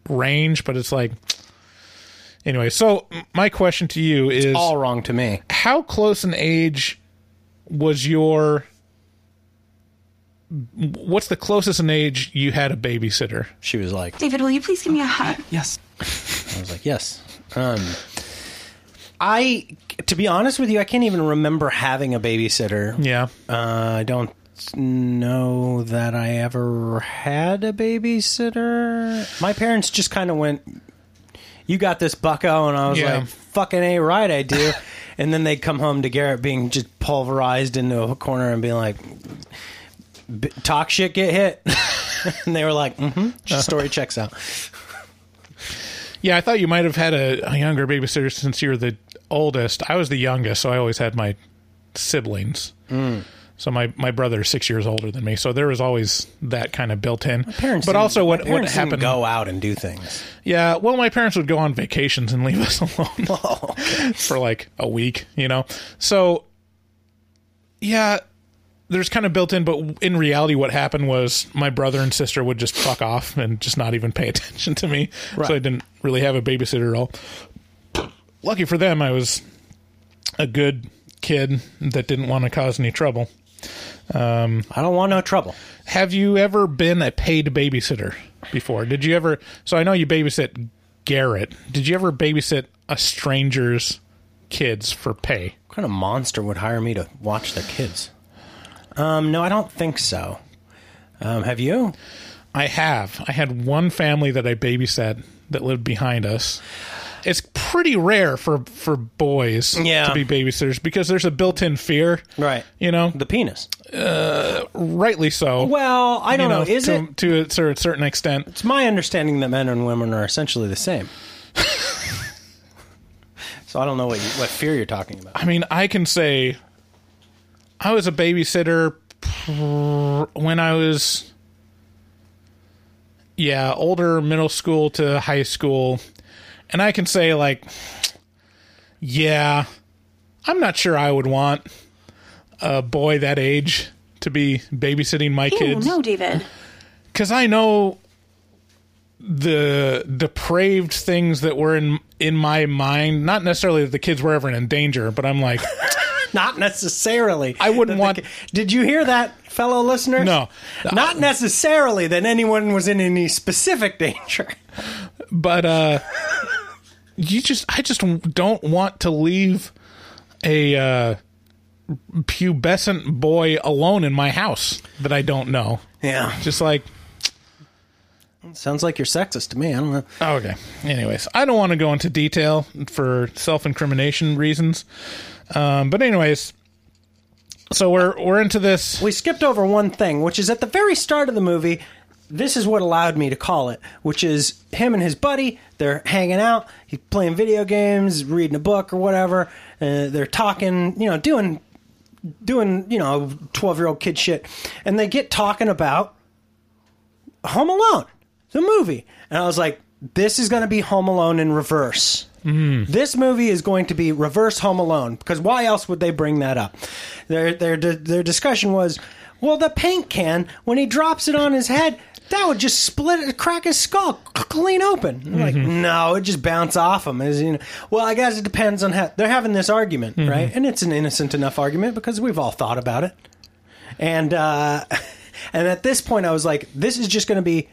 range but it's like anyway so my question to you is all wrong to me. how close an age was your what's the closest in age you had a babysitter She was like, David, will you please give me a hug? Yes. I was like, yes. Um, I, to be honest with you, I can't even remember having a babysitter. yeah Uh, I don't know that I ever had a babysitter. My parents just kind of went, you got this bucko and I was Yeah. like fucking a right I do and then they'd come home to Garrett being just pulverized into a corner and being like "B- talk shit get hit and they were like mm-hmm story checks out Yeah, I thought you might have had a, a younger babysitter since you're the oldest. I was the youngest, so I always had my siblings. So my, my brother is six years older than me, so there was always that kind of built in. parents but also, what what happened? go out and do things Yeah, well, my parents would go on vacations and leave us alone Oh, for like a week, you know. So, yeah, there's kind of built in, but in reality, what happened was my brother and sister would just fuck off and just not even pay attention to me. Right. So I didn't really have a babysitter at all. Lucky for them, I was a good kid that didn't want to cause any trouble. I don't want no trouble Have you ever been a paid babysitter before? Did you ever? So I know you babysit Garrett. Did you ever babysit a stranger's kids for pay? what kind of monster would hire me to watch their kids um no I don't think so um have you I have. I had one family that I babysat that lived behind us. It's pretty rare for for boys Yeah. to be babysitters because there's a built-in fear, right you know, the penis Uh, rightly so. well I don't know, know, is to, it to a, to a certain extent? It's my understanding that men and women are essentially the same. so I don't know what you, what fear you're talking about. I mean, I can say I was a babysitter when I was yeah, older middle school to high school. And I can say like yeah, I'm not sure I would want a boy that age to be babysitting my Ew, kids no, David. cuz I know the depraved things that were in in my mind, not necessarily that the kids were ever in danger, but I'm like Not necessarily. I wouldn't That the- want- Did you hear that, fellow listeners? No. Not necessarily that anyone was in any specific danger. but uh you just i just don't want to leave a uh pubescent boy alone in my house that i don't know Yeah. just like Sounds like you're sexist to me. I don't know. okay anyways i don't want to go into detail for self-incrimination reasons um but anyways so we're we're into this We skipped over one thing, which is at the very start of the movie. This is what allowed me to call it, which is him and his buddy. They're hanging out. He's playing video games, reading a book or whatever. Uh, they're talking, you know, doing doing you know twelve year old kid shit, and they get talking about Home Alone, the movie, and I was like, this is going to be Home Alone in reverse. This movie is going to be reverse Home Alone because why else would they bring that up? Their their their discussion was, well, the paint can when he drops it on his head, that would just split it, crack his skull clean open. I'm Like, mm-hmm. no, it just bounce off him. As you know, well, I guess it depends on how they're having this argument, mm-hmm. right? And it's an innocent enough argument because we've all thought about it. And uh, and at this point, I was like, this is just going to be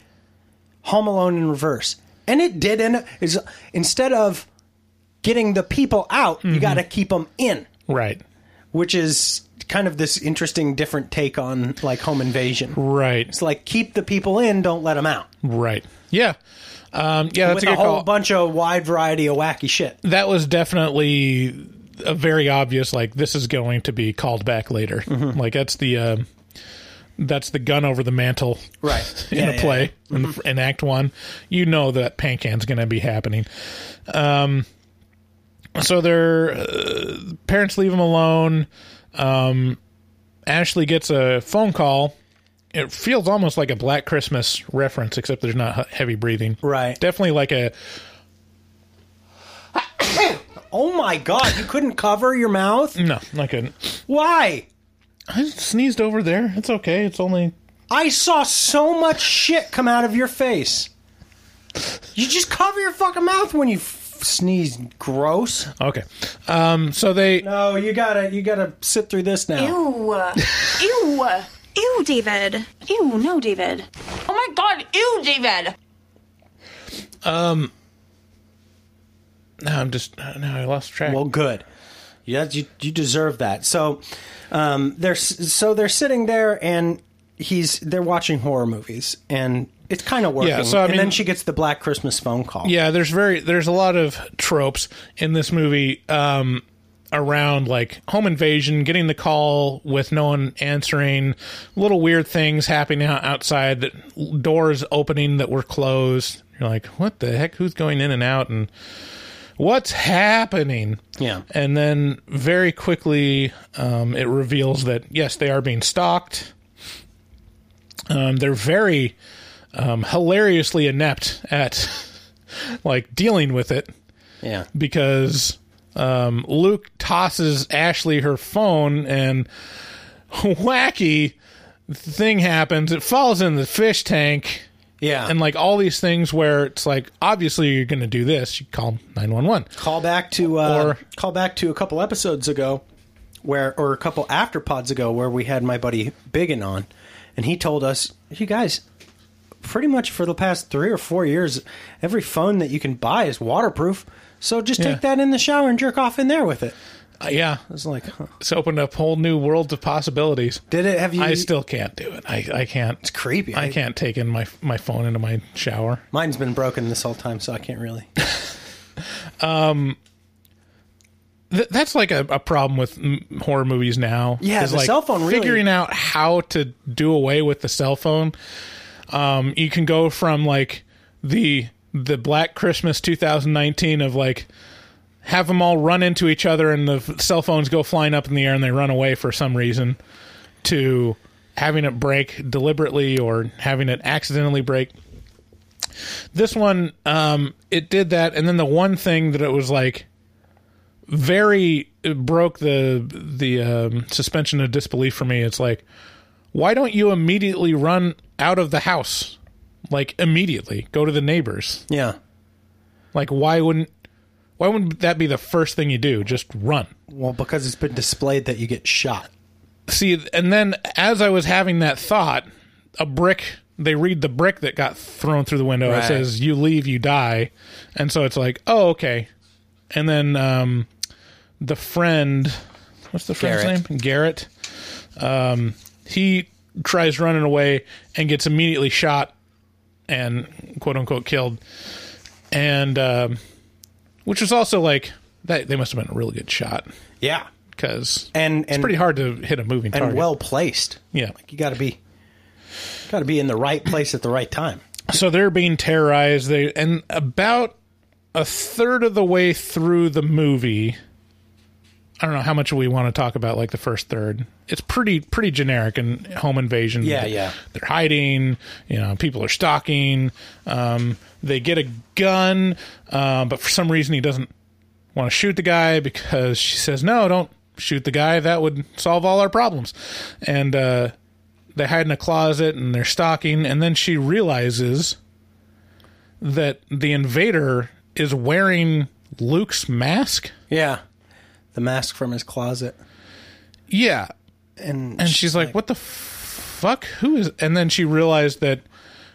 Home Alone in reverse. And it did. And is instead of getting the people out, you mm-hmm. got to keep them in, right which is kind of this interesting, different take on like home invasion. right. It's like keep the people in, don't let them out. right. Yeah. Um yeah that's With a a whole call. bunch of wide variety of wacky shit. that was definitely a very obvious like this is going to be called back later. Mm-hmm. like that's the uh, that's the gun over the mantle. Right. in Yeah, a yeah, play. in, the, in act one. You know that pan can's going to be happening. Um so their uh, parents leave them alone um ashley gets a phone call it feels almost like a black christmas reference except there's not heavy breathing Right. definitely like a Oh my god, you couldn't cover your mouth? no I couldn't. Why? I sneezed over there. It's okay. It's only I saw so much shit come out of your face. You just cover your fucking mouth when you f- sneeze. Gross. okay. Um. So they. No, you gotta you gotta sit through this now. Ew. Ew. Ew, David. Ew, no, David. Oh my god, ew, David. Um No, I'm just. No, I lost track. Well, good. Yeah, you you deserve that. So, um, they're so they're sitting there and he's they're watching horror movies and it's kind of working. Yeah, so, I and then she gets the Black Christmas phone call. Yeah, there's very there's a lot of tropes in this movie um, around like home invasion, getting the call with no one answering, little weird things happening outside, that doors opening that were closed. You're like, what the heck? Who's going in and out? And what's happening? Yeah. And then very quickly, um, it reveals that yes, they are being stalked. Um, they're very um, hilariously inept at like dealing with it Yeah. because um, Luke tosses Ashley her phone and wacky thing happens. It falls in the fish tank. Yeah. And like all these things where it's like obviously you're going to do this, you call 911. call back to uh, Or- call back to a couple episodes ago where or a couple after pods ago where we had my buddy Biggin on and he told us you guys pretty much for the past three or four years every phone that you can buy is waterproof so just Yeah. take that in the shower and jerk off in there with it Uh, yeah, I was like huh. it's opened up whole new worlds of possibilities. did it have you I still can't do it. I, I can't. it's creepy I can't take in my my phone into my shower. mine's been broken this whole time so I can't really Th- that's like a, a problem with m- horror movies now. Yeah, is the like cell phone really- Figuring out how to do away with the cell phone. Um, you can go from like the the Black Christmas 2019 of like have them all run into each other and the cell phones go flying up in the air and they run away for some reason to having it break deliberately or having it accidentally break. This one, um, it did that, and then the one thing that it was like very broke the the um, suspension of disbelief for me. It's like, why don't you immediately run out of the house? Like immediately, go to the neighbors. yeah Like why wouldn't why wouldn't that be the first thing you do? Just run. well because it's been displayed that you get shot See, and then as I was having that thought, a brick. They read the brick that got thrown through the window. It says, "You leave, you die," and so it's like, "Oh, okay." And then um, the friend, what's the friend's Garrett. name? Garrett. Um, he tries running away and gets immediately shot and quote unquote killed. And um, which was also like that. They must have been a really good shot yeah because and it's pretty hard to hit a moving and target. well placed yeah. like you got to be got to be in the right place at the right time So they're being terrorized. They and about a third of the way through the movie. I don't know how much we want to talk about like the first third. It's pretty pretty generic and home invasion. Yeah, yeah. They're hiding. You know, people are stalking. Um, they get a gun, uh, but for some reason he doesn't want to shoot the guy because she says no, don't shoot the guy. That would solve all our problems. And uh, they hide in a closet and they're stalking. And then she realizes that the invader is wearing Luke's mask. Yeah. The mask from his closet. Yeah, And, and she's like, "What the fuck? Who is?" And then she realized that,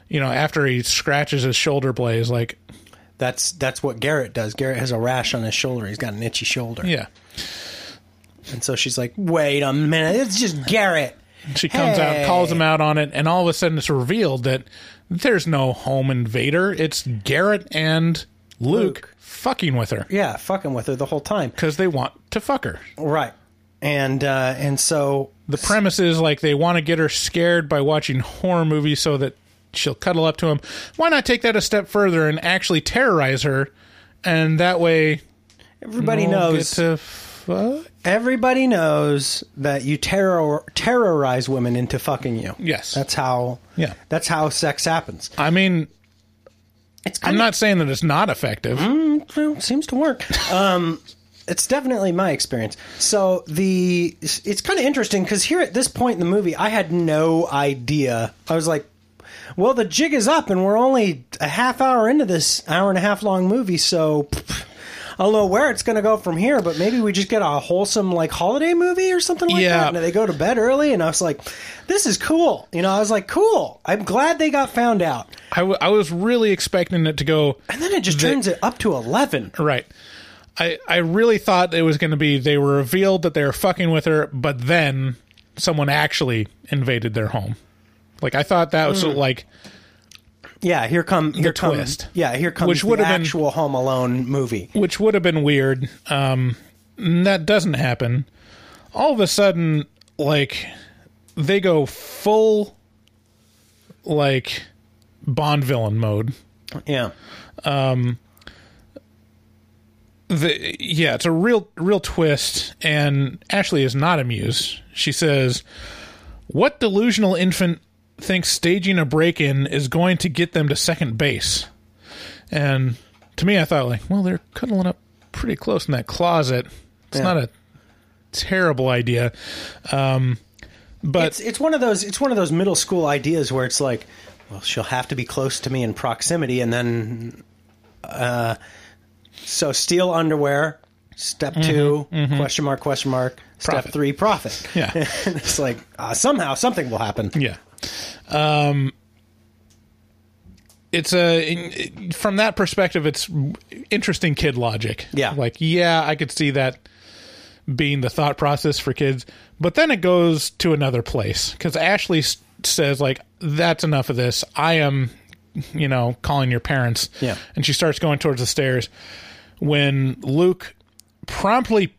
you know, after he scratches his shoulder blade, like, that's that's what Garrett does. Garrett has a rash on his shoulder. He's got an itchy shoulder. yeah. And so she's like, "Wait a minute. It's just Garrett." She comes out, calls him out on it, and all of a sudden it's revealed that there's no home invader. It's Garrett and Luke, Luke. fucking with her Yeah, fucking with her the whole time. because they want to fuck her. Right. And uh and so The premise is like they want to get her scared by watching horror movies so that she'll cuddle up to him. Why not take that a step further and actually terrorize her? And that way, everybody knows to fuck. everybody knows that you terror terrorize women into fucking you. Yes. That's how Yeah. That's how sex happens. I mean, I'm not saying that it's not effective. well, seems to work. Um, it's definitely my experience. So the it's, it's kind of interesting because here at this point in the movie, I had no idea. I was like, "Well, the jig is up, and we're only a half hour into this hour and a half long movie, so." pff, I don't know where it's going to go from here, but maybe we just get a wholesome like holiday movie or something like Yeah. that. And they go to bed early, and I was like, "This is cool." You know, I was like, "Cool." I'm glad they got found out, I, w- I was really expecting it to go and then it just They- turns it up to eleven. Right. I I really thought it was going to be they were revealed that they were fucking with her, but then someone actually invaded their home. Like I thought that was hmm. like Yeah, here come here come twist. Yeah, here comes Which the would have been- actual Home Alone movie. which would have been weird. Um, that doesn't happen. All of a sudden, like they go full like Bond villain mode. Yeah. Um. The yeah, it's a real real twist, and Ashley is not amused. She says, "What delusional infant thinks staging a break-in is going to get them to second base?" And to me, I thought like, well, they're cuddling up pretty close in that closet. It's Yeah. not a terrible idea. Um, but It's it's one of those it's one of those middle school ideas where it's like, well, she'll have to be close to me in proximity, and then, uh, so steal underwear. Step 2 question mark question mark. Step three, profit. Yeah. it's like uh, somehow something will happen. Yeah. Um, it's a from that perspective, it's interesting kid logic. Yeah. like yeah, I could see that being the thought process for kids, but then it goes to another place because Ashley says like, "That's enough of this. I am, you know, calling your parents." Yeah. and she starts going towards the stairs when Luke promptly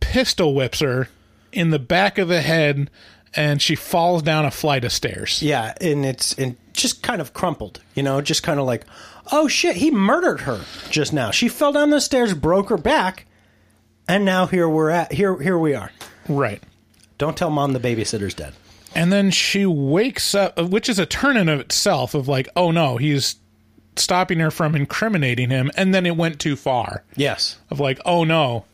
pistol whips her in the back of the head and she falls down a flight of stairs. Yeah, and it's and just kind of crumpled, you know, just kind of like, oh shit, he murdered her just now. She fell down the stairs, broke her back, and now here we're at here here we are. Right. Don't tell mom the babysitter's dead. And then she wakes up, which is a turn in of itself of like, oh no, he's stopping her from incriminating him. And then it went too far Yes. of like, oh no,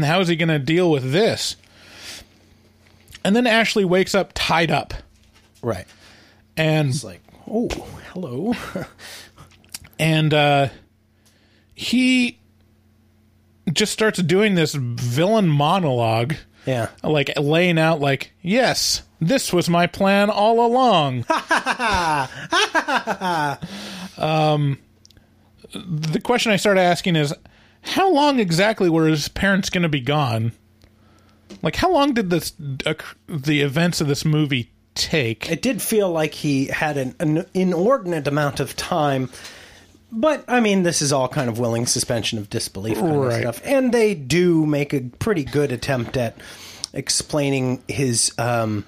how is he going to deal with this? And then Ashley wakes up tied up. Right. And It's like, oh, hello. and uh, he just starts doing this villain monologue, yeah. like laying out, like, yes, this was my plan all along. um, the question I started asking is, how long exactly were his parents going to be gone? Like, how long did this uh, the events of this movie take? It did feel like he had an, an inordinate amount of time. But I mean, this is all kind of willing suspension of disbelief kind Right. of stuff, and they do make a pretty good attempt at explaining his um,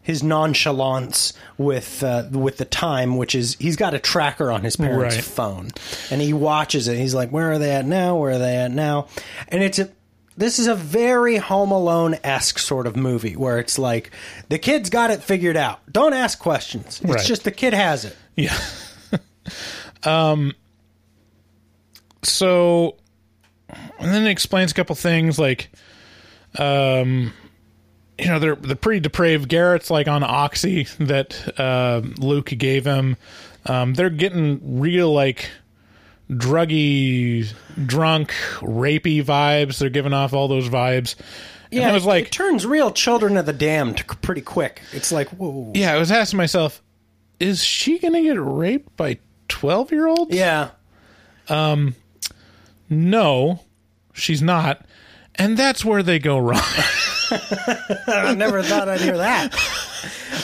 his nonchalance with uh, with the time, which is he's got a tracker on his parents' Right. phone, and he watches it. He's like, "Where are they at now? Where are they at now?" And it's a this is a very Home Alone esque sort of movie where it's like the kid's got it figured out. Don't ask questions. It's Right. just the kid has it. Yeah. um. So, and then it explains a couple things like, um, you know, they're they're pretty depraved. Garrett's like on oxy that uh, Luke gave him. Um, they're getting real like druggy, drunk, rapey vibes. They're giving off all those vibes. and I was like, it turns real Children of the Damned pretty quick. It's like, whoa. yeah, I was asking myself, is she gonna get raped by twelve year olds? Yeah. Um, No, she's not. And that's where they go wrong. I never thought I'd hear that.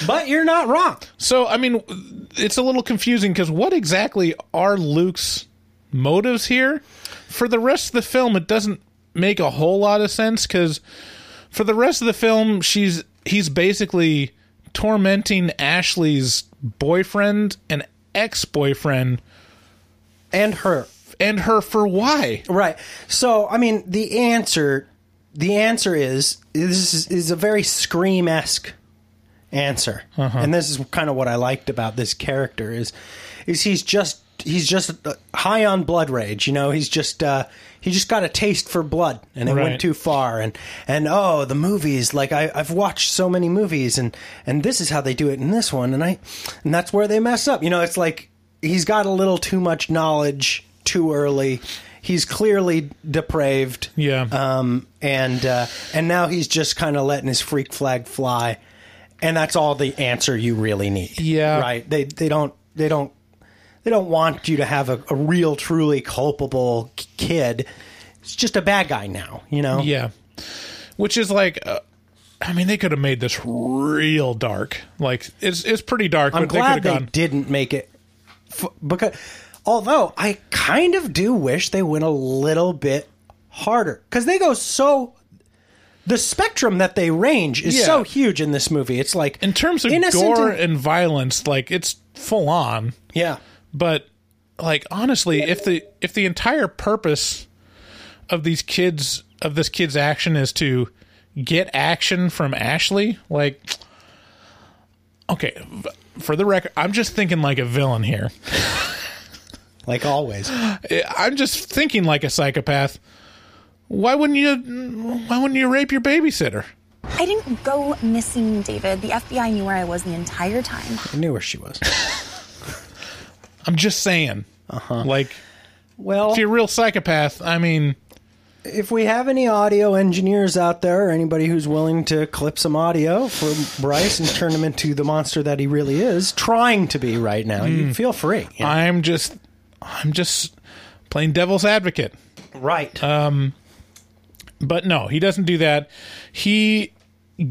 But you're not wrong. so, I mean, it's a little confusing because what exactly are Luke's motives here? For the rest of the film, it doesn't make a whole lot of sense because for the rest of the film, she's he's basically tormenting Ashley's boyfriend and ex boyfriend And her. and her for why? Right. So, I mean, the answer the answer is this is, is a very scream esque answer, uh-huh. and this is kind of what I liked about this character is is he's just he's just uh, high on blood rage. You know, he's just uh, he just got a taste for blood, and it Right. went too far. And and oh, the movies like I, I've watched so many movies, and and this is how they do it in this one, and I and that's where they mess up. You know, it's like he's got a little too much knowledge too early. He's clearly depraved. Yeah. Um, and uh, and now he's just kind of letting his freak flag fly, and that's all the answer you really need. Yeah. Right. They they don't they don't they don't want you to have a, a real truly culpable kid. It's just a bad guy now. You know. Yeah. Which is like, uh, I mean, they could have made this real dark. Like, it's it's pretty dark, I'm but they glad could they have gone. didn't make it f- because although I kind of do wish they went a little bit harder because they go so. The spectrum that they range is Yeah. so huge in this movie. It's like In terms of gore and- and violence, like it's full on. yeah, But like honestly, if the if the entire purpose of these kids of this kid's action is to get action from Ashley, like okay, for the record, I'm just thinking like a villain here. like always. I'm just thinking like a psychopath. Why wouldn't you why wouldn't you rape your babysitter? I didn't go missing, David. The FBI knew where I was the entire time. I knew where she was. I'm just saying. Uh-huh. Like Well, if you're a real psychopath, I mean, if we have any audio engineers out there, or anybody who's willing to clip some audio for Bryce and turn him into the monster that he really is, trying to be right now, you feel free. you know? I'm just I'm just playing devil's advocate. right. Um, But no, he doesn't do that. He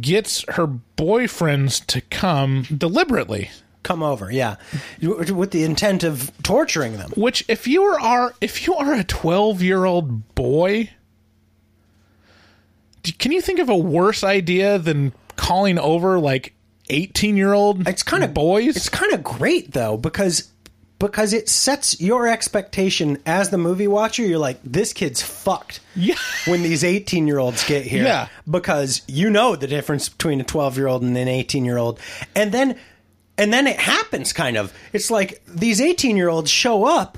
gets her boyfriends to come deliberately. Come over, yeah, with the intent of torturing them. Which, if you are if you are a twelve year old boy, can you think of a worse idea than calling over like eighteen year old? It's kind of boys. It's kind of great though because because it sets your expectation as the movie watcher. You're like, this kid's fucked. Yeah. When these 18 year olds get here, Yeah. because you know the difference between a 12 year old and an 18 year old, and then and then it happens. Kind of. It's like these 18 year olds show up.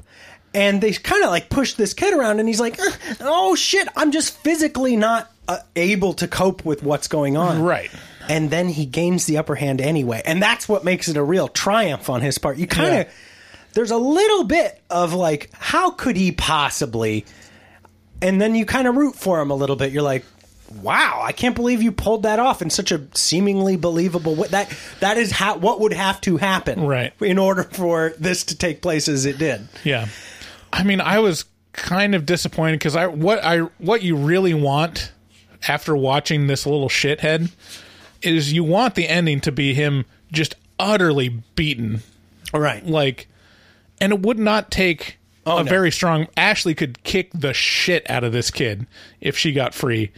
And they kind of like push this kid around, and he's like, "Oh shit, I'm just physically not uh, able to cope with what's going on." Right. and then he gains the upper hand anyway and that's what makes it a real triumph on his part you kind of Yeah. there's a little bit of like how could he possibly and then you kind of root for him a little bit you're like wow i can't believe you pulled that off in such a seemingly believable way that that is how what would have to happen Right. in order for this to take place as it did Yeah. I mean, I was kind of disappointed because I what I what you really want after watching this little shithead is you want the ending to be him just utterly beaten, right? like, and it would not take Oh, a no. very strong. Ashley could kick the shit out of this kid if she got free,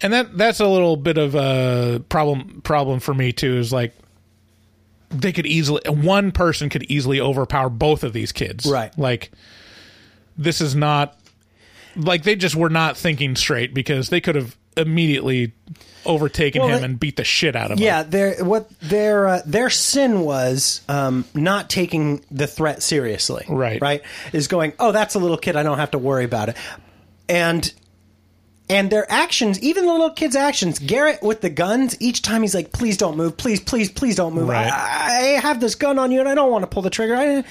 and that that's a little bit of a problem problem for me too. Is like they could easily one person could easily overpower both of these kids, Right. Like this is not like they just were not thinking straight because they could have immediately overtaken Well, him they- and beat the shit out of Yeah, him. Yeah, their what their uh, their sin was um, not taking the threat seriously. Right. right is going. Oh, that's a little kid. I don't have to worry about it. And and their actions, even the little kid's actions, Garrett with the guns. Each time he's like, "Please don't move. Please, please, please don't move. Right. I, I have this gun on you, and I don't want to pull the trigger." I,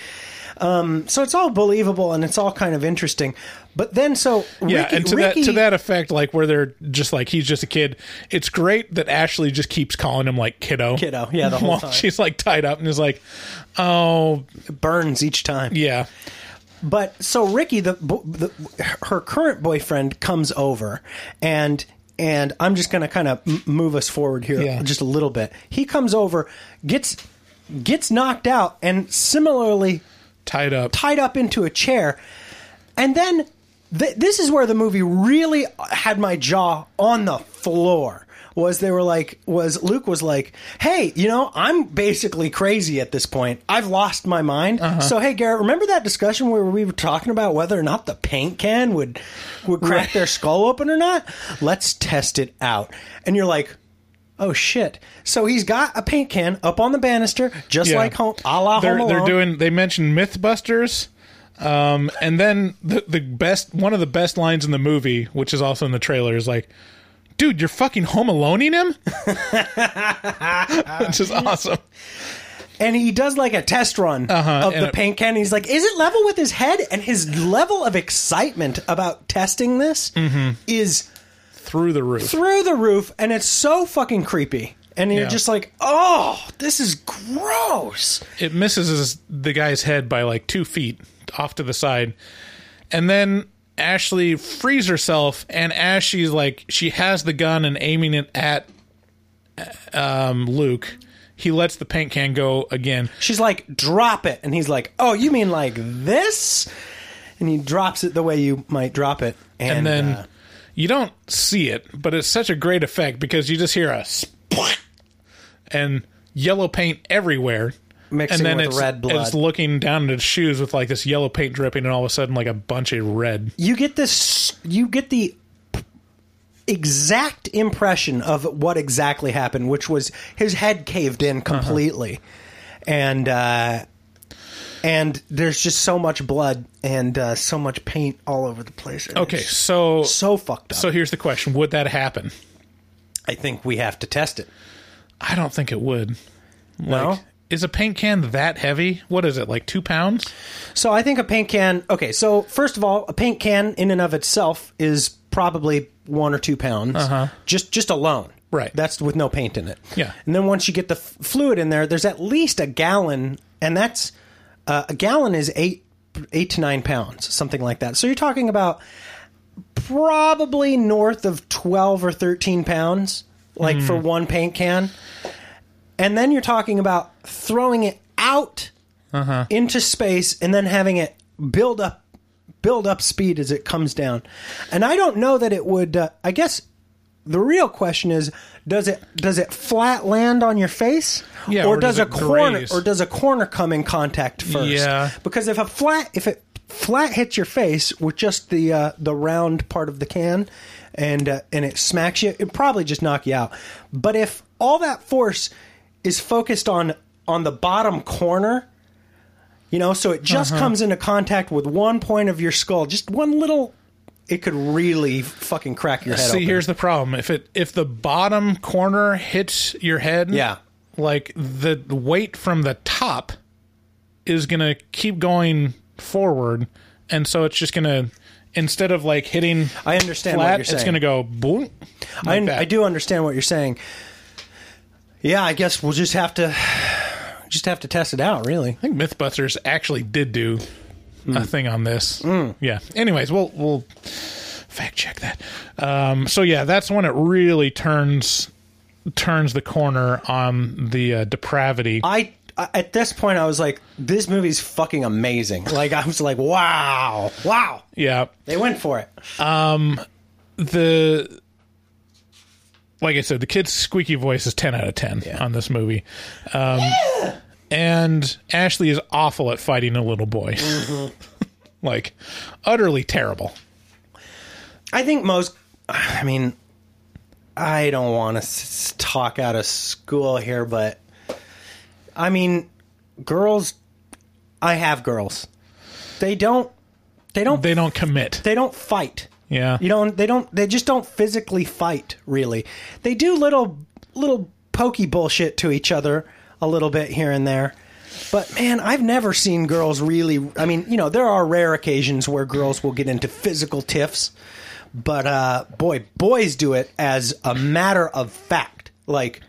um, so it's all believable and it's all kind of interesting. But then, so Yeah, and to Ricky- that to that effect, like where they're just like he's just a kid. It's great that Ashley just keeps calling him like kiddo, Kiddo, yeah, the whole time. she's like tied up and is like, oh burns each time. yeah, But so Ricky, the, the her current boyfriend, comes over, and and I'm just going to kind of m- move us forward here Yeah. just a little bit. He comes over, gets gets knocked out, and similarly tied up. tied up into a chair, and then th- this is where the movie really had my jaw on the floor. Was they were like was Luke was like, hey, you know, I'm basically crazy at this point. I've lost my mind. So hey, Garrett, remember that discussion where we were talking about whether or not the paint can would would crack their skull open or not? Let's test it out. And you're like. Oh shit! So he's got a paint can up on the banister, just Yeah. like home, a la they're Home they're doing. They mentioned MythBusters, um, and then the the best one of the best lines in the movie, which is also in the trailer, is like, "Dude, you're fucking Home Aloneing him," which is awesome. and he does like a test run Uh-huh, of the it- paint can. He's like, "Is it level with his head?" And his level of excitement about testing this Mm-hmm. is Through the roof. through the roof, and it's so fucking creepy. And you're Yeah. just like, "Oh, this is gross." it misses his, the guy's head by like two feet off to the side. And then Ashley frees herself, and as she's like, she has the gun and aiming it at um, Luke, he lets the paint can go again. She's like, drop it. And he's like, oh, you mean like this? And he drops it the way you might drop it. And, And, then uh, you don't see it, but it's such a great effect because you just hear a splat and yellow paint everywhere. Mixing and then with it's, red blood. it's looking down at his shoes with like this yellow paint dripping, and all of a sudden, like a bunch of red. you get this, you get the exact impression of what exactly happened, which was his head caved in Uh-huh. completely. And, uh, and there's just so much blood and uh, so much paint all over the place. And Okay, so so fucked up. so here's the question: Would that happen? I think we have to test it. I don't think it would. No? Is a paint can that heavy? What is it, like two pounds? So I think a paint can. Okay, so first of all, a paint can in and of itself is probably one or two pounds, Uh-huh. just just alone. Right. That's with no paint in it. Yeah. And then once you get the f- fluid in there, there's at least a gallon, and that's uh, a gallon is eight eight to nine pounds, something like that. So you're talking about probably north of twelve or thirteen pounds, like for one paint can. And then you're talking about throwing it out into space and then having it build up build up speed as it comes down. And I don't know that it would uh, I guess the real question is does it does it flat land on your face Yeah, or, or does, does a corner graze? or does a corner come in contact first? Yeah. Because if a flat if it flat hits your face with just the uh, the round part of the can and uh, and it smacks you, it probably just knock you out. But if all that force is focused on on the bottom corner, you know, so it just Uh-huh. comes into contact with one point of your skull, just one little it could really fucking crack your head See, open. here's the problem: if it if the bottom corner hits your head, Yeah. like the weight from the top is gonna keep going forward, and so it's just gonna instead of like hitting I understand what flat, it's gonna go boom. I, like that. I do understand what you're saying. Yeah, I guess we'll just have to just have to test it out, really. I think MythBusters actually did do Hmm. a thing on this. Yeah. Anyways, we'll we'll fact check that. Um, so yeah, that's when it really turns turns the corner on the uh, depravity. I I- at this point I was like, this movie's fucking amazing. Like I was like, wow, wow, yeah. they went for it. Um, the like I said, the kid's squeaky voice is ten out of ten on this movie. Um, and Ashley is awful at fighting a little boy. Mm-hmm. like utterly terrible. I think most. I mean, I don't want to talk out of school here, but I mean, girls. I have girls. They don't. They don't. They don't commit. They don't fight. Yeah. You know, they don't. They just don't physically fight. Really, they do little little pokey bullshit to each other a little bit here and there. But man, I've never seen girls really. I mean, you know, there are rare occasions where girls will get into physical tiffs, but uh, boy, boys do it as a matter of fact. Like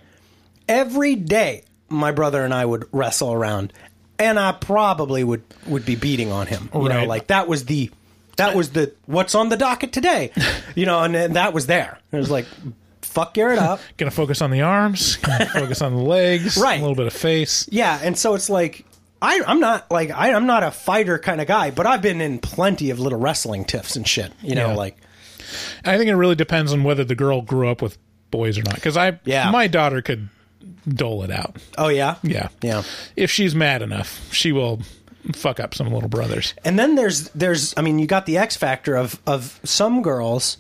every day, my brother and I would wrestle around, and I probably would would be beating on him. You know, Right. like that was the that was the what's on the docket today. You know, and, and that was there. It was like, fuck Garrett up. Gonna focus on the arms, gonna focus on the legs, Right. A little bit of face. Yeah, and so it's like I, I'm not like I, I'm not a fighter kind of guy, but I've been in plenty of little wrestling tiffs and shit. You know, Yeah. like I think it really depends on whether the girl grew up with boys or not. Because I, Yeah. my daughter could dole it out. oh yeah, Yeah, yeah. If she's mad enough, she will fuck up some little brothers. And then there's there's I mean you got the X factor of of some girls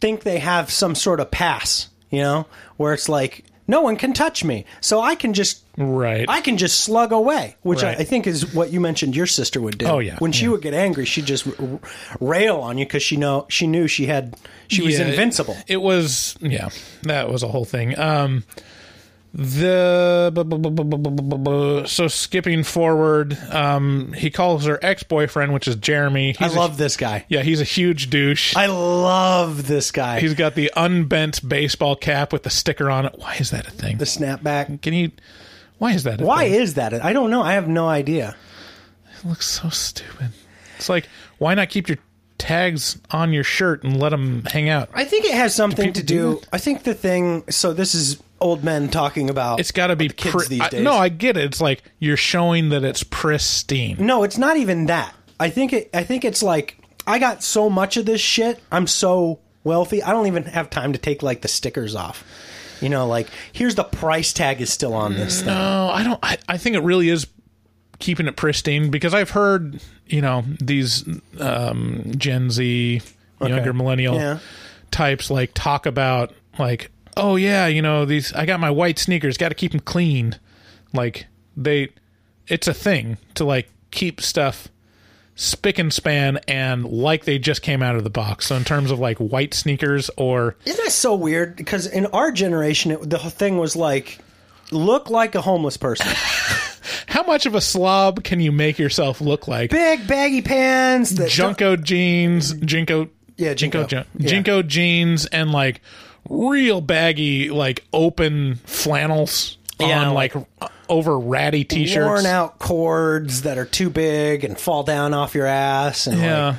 think they have some sort of pass, you know, where it's like no one can touch me, so I can just Right. I can just slug away, which Right. I, I think is what you mentioned your sister would do. Oh, yeah, when she yeah. would get angry, she'd just r- rail on you because she know she knew she had she was Yeah, it- invincible. It, was yeah, that was a whole thing. Um, the so skipping forward um he calls her ex-boyfriend which is jeremy. He's i love a, this guy. Yeah he's a huge douche. I love this guy. He's got the unbent baseball cap with the sticker on it. Why is that a thing? The snapback. Can you why is that why thing? is that i don't know. I have no idea. It looks so stupid. It's like why not keep your tags on your shirt and let them hang out. I think it has something do to do. do I think the thing. So this is old men talking about. It's got to be kids pri- these I- days. no, I get it. It's like you're showing that it's pristine. No, it's not even that. I think it. I think it's like I got so much of this shit. I'm so wealthy. I don't even have time to take like the stickers off. You know, like here's the price tag is still on this thing. No, I don't. I, I think it really is keeping it pristine because I've heard you know these um, Gen Z younger millennial Yeah. types like talk about like oh yeah you know these I got my white sneakers got to keep them clean like they it's a thing to like keep stuff spick and span and like they just came out of the box so in terms of like white sneakers or Isn't that so weird? Because in our generation, it, the whole thing was like, look like a homeless person. how much of a slob can you make yourself look like Big baggy pants. That Junko jeans, JNCO, Yeah, JNCO. JNCO, Yeah. JNCO jeans, and like real baggy, like open flannels Yeah, on like- like, over ratty t-shirts. worn out cords that are too big and fall down off your ass. And Yeah, like,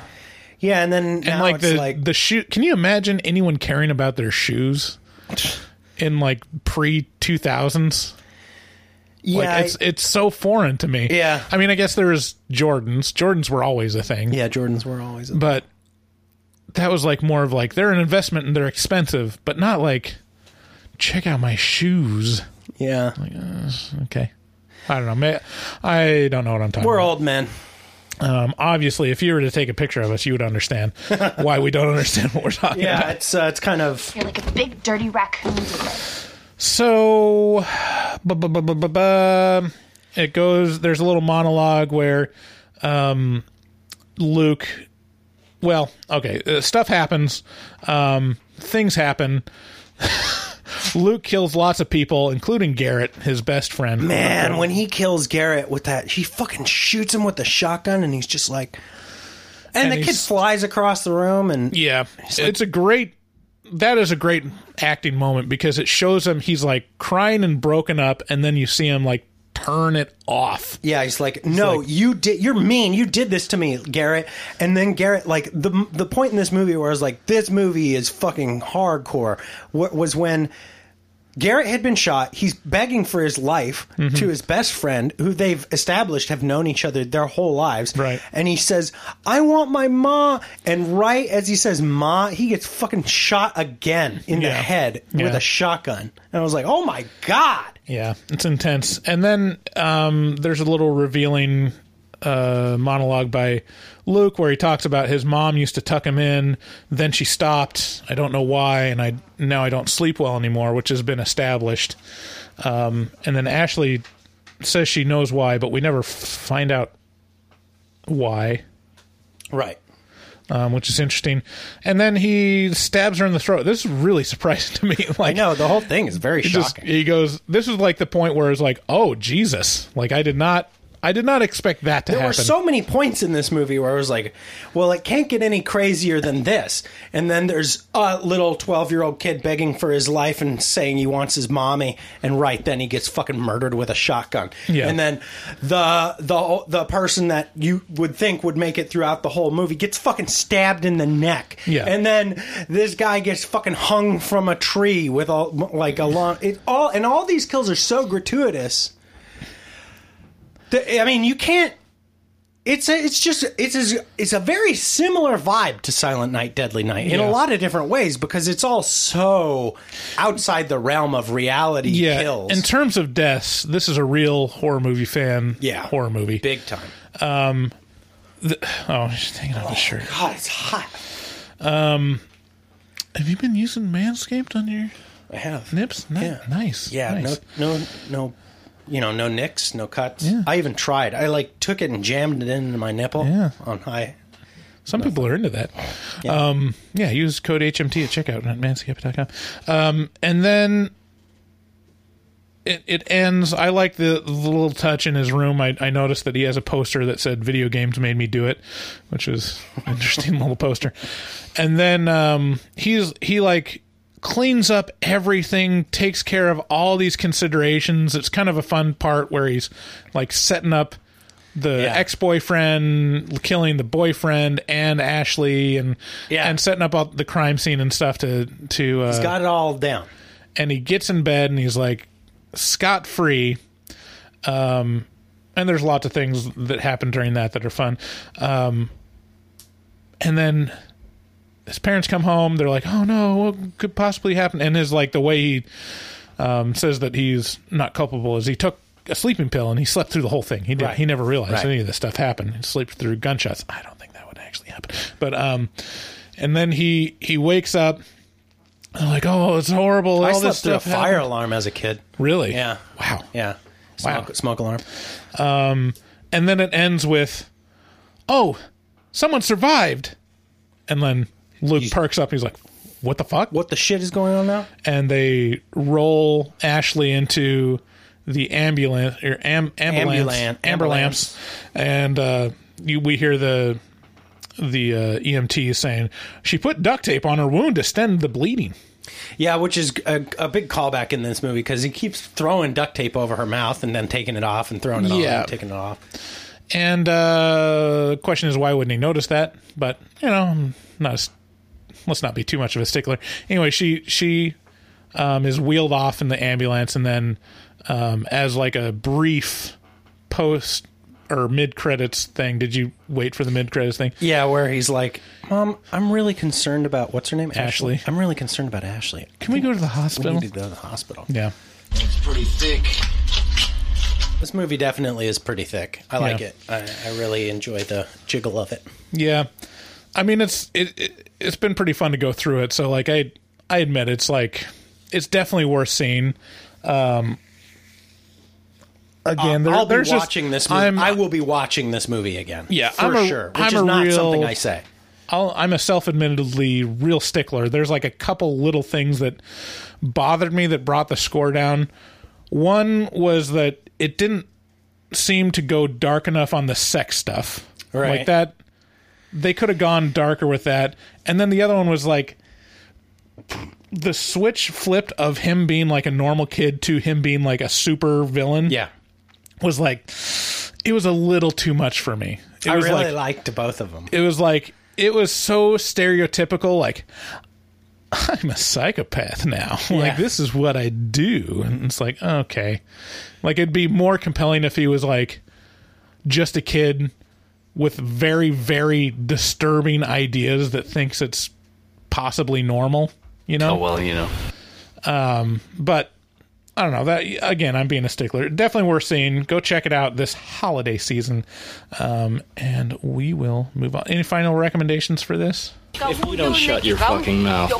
yeah, and then and like the like the shoe. Can you imagine anyone caring about their shoes in like pre two thousands? yeah, Like it's it's so foreign to me. Yeah. I mean, I guess there was Jordans. Jordans were always a thing. yeah, Jordans were always. but that was like more of like they're an investment and they're expensive, but not like check out my shoes. Yeah, Okay, I don't know. May- I don't know what I'm talking. we're about. old men. Um, obviously, if you were to take a picture of us, you would understand why we don't understand what we're talking Yeah, about. it's uh, it's kind of You're like a big dirty raccoon. So, bu- bu- bu- bu- bu- bu- it goes. There's a little monologue where um, Luke. Well, okay, uh, stuff happens. Um, things happen. Luke kills lots of people, including Garrett, his best friend. man when he kills Garrett with that. He fucking shoots him with the shotgun, and he's just like. And, And the kid flies across the room, and Yeah, it's a great. That is a great acting moment because it shows him he's like crying and broken up, and then you see him like turn it off. Yeah, he's like, no, like- you did. You're mean. You did this to me, Garrett. And then Garrett, like the the point in this movie where I was like, this movie is fucking hardcore. Was when Garrett had been shot. He's begging for his life Mm-hmm. to his best friend, who they've established have known each other their whole lives. Right. And he says, "I want my ma." And right as he says "ma," he gets fucking shot again in the Yeah. head with a shotgun. And I was like, "Oh my god." Yeah, it's intense. And then um, there's a little revealing uh, monologue by Luke where he talks about his mom used to tuck him in, then she stopped. I don't know why, and I now I don't sleep well anymore, which has been established. Um, and then Ashley says she knows why, but we never find out why. Right. Um, which is interesting, and then he stabs her in the throat. This is really surprising to me. Like, I know the whole thing is very he just shocking. he goes this is like the point where it's like oh jesus like i did not i did not expect that to There happen There were so many points in this movie where I was like, well, it can't get any crazier than this. And then there's a little 12 year old kid begging for his life and saying he wants his mommy. And right then he gets fucking murdered with a shotgun. Yeah. And then the, the, the person that you would think would make it throughout the whole movie gets fucking stabbed in the neck. Yeah. And then this guy gets fucking hung from a tree with all, like a long, it all, and all these kills are so gratuitous. The- I mean, you can't. It's a, it's just it's a, it's a very similar vibe to Silent Night, Deadly Night in Yeah. a lot of different ways because it's all so outside the realm of reality. yeah kills in terms of deaths this is a real horror movie fan Yeah. horror movie big time. Um. oh just taking off his shirt God, it's hot. Um, have you been using manscaped on your I have. nips Ni- Yeah. nice Yeah, nice. no, no, no. You know, no nicks, no cuts. Yeah. I even tried. I like took it and jammed it into my nipple. Yeah. on high. some people are into that um yeah use code hmt at checkout at manscaped.com um and then it, it ends. I like the, the little touch in his room. I, I noticed that he has a poster that said "Video games made me do it," which is an interesting little poster. And then um, he's he like cleans up everything, takes care of all these considerations. It's kind of a fun part where he's like setting up the Yeah. ex-boyfriend, killing the boyfriend and Ashley, and Yeah. and setting up all the crime scene and stuff to to uh, He's got it all down. and he gets in bed and he's like scot free. Um, and there's lots of things that happen during that that are fun. Um, and then his parents come home. They're like, "Oh no, what could possibly happen?" And his like the way he um, says that he's not culpable is he took a sleeping pill and he slept through the whole thing. He did, Right. he never realized Right. any of this stuff happened. He slept through gunshots. I don't think that would actually happen. But um, and then he he wakes up. and like, oh, it's horrible. I All slept this through a stuff fire happened." alarm as a kid. Really? Yeah. Wow. Yeah. Wow. Smoke, smoke alarm. Um, and then it ends with, "Oh, someone survived," and then Luke perks up. He's like, "What the fuck? What the shit is going on now?" And they roll Ashley into the ambulance or am, ambulance, Ambulan- amber lamps, and uh, you, we hear the the uh, EMT saying she put duct tape on her wound to stem the bleeding. Yeah, which is a, a big callback in this movie because he keeps throwing duct tape over her mouth and then taking it off and throwing it on Yeah. and taking it off. And uh, the question is, why wouldn't he notice that? But you know, not. As- Let's not be too much of a stickler. Anyway, she she um, is wheeled off in the ambulance, and then um, as like a brief post or mid credits thing. Did you wait for the mid credits thing? Yeah, where he's like, "Mom, I'm really concerned about what's her name, Ashley. I'm really concerned about Ashley. Can we go to the hospital? We hospital? need to go to the hospital." Yeah. It's pretty thick. This movie definitely is pretty thick. I like Yeah. it. I, I really enjoy the jiggle of it. Yeah, I mean it's it, it it's been pretty fun to go through it. So like I I admit it's like it's definitely worth seeing. Um, again, there, I'll be there's just- watching this. Movie. I'm I will be watching this movie again. Yeah, for I'm a- sure. Which I'm is a not real- something I say. I'll, I'm a self-admittedly real stickler. There's like a couple little things that bothered me that brought the score down. One was that it didn't seem to go dark enough on the sex stuff. Right. Like that they could have gone darker with that. And then the other one was like the switch flipped of him being like a normal kid to him being like a super villain. Yeah, Was like it was a little too much for me. It I was really like liked both of them. it was like it was so stereotypical like i'm a psychopath now Yeah. like this is what i do and it's like okay like it'd be more compelling if he was like just a kid with very very disturbing ideas that thinks it's possibly normal you know Oh well, you know. um, but I don't know that again. I'm being a stickler. Definitely worth seeing. Go check it out this holiday season, um, and we will move on. Any final recommendations for this? If you don't shut your fucking mouth,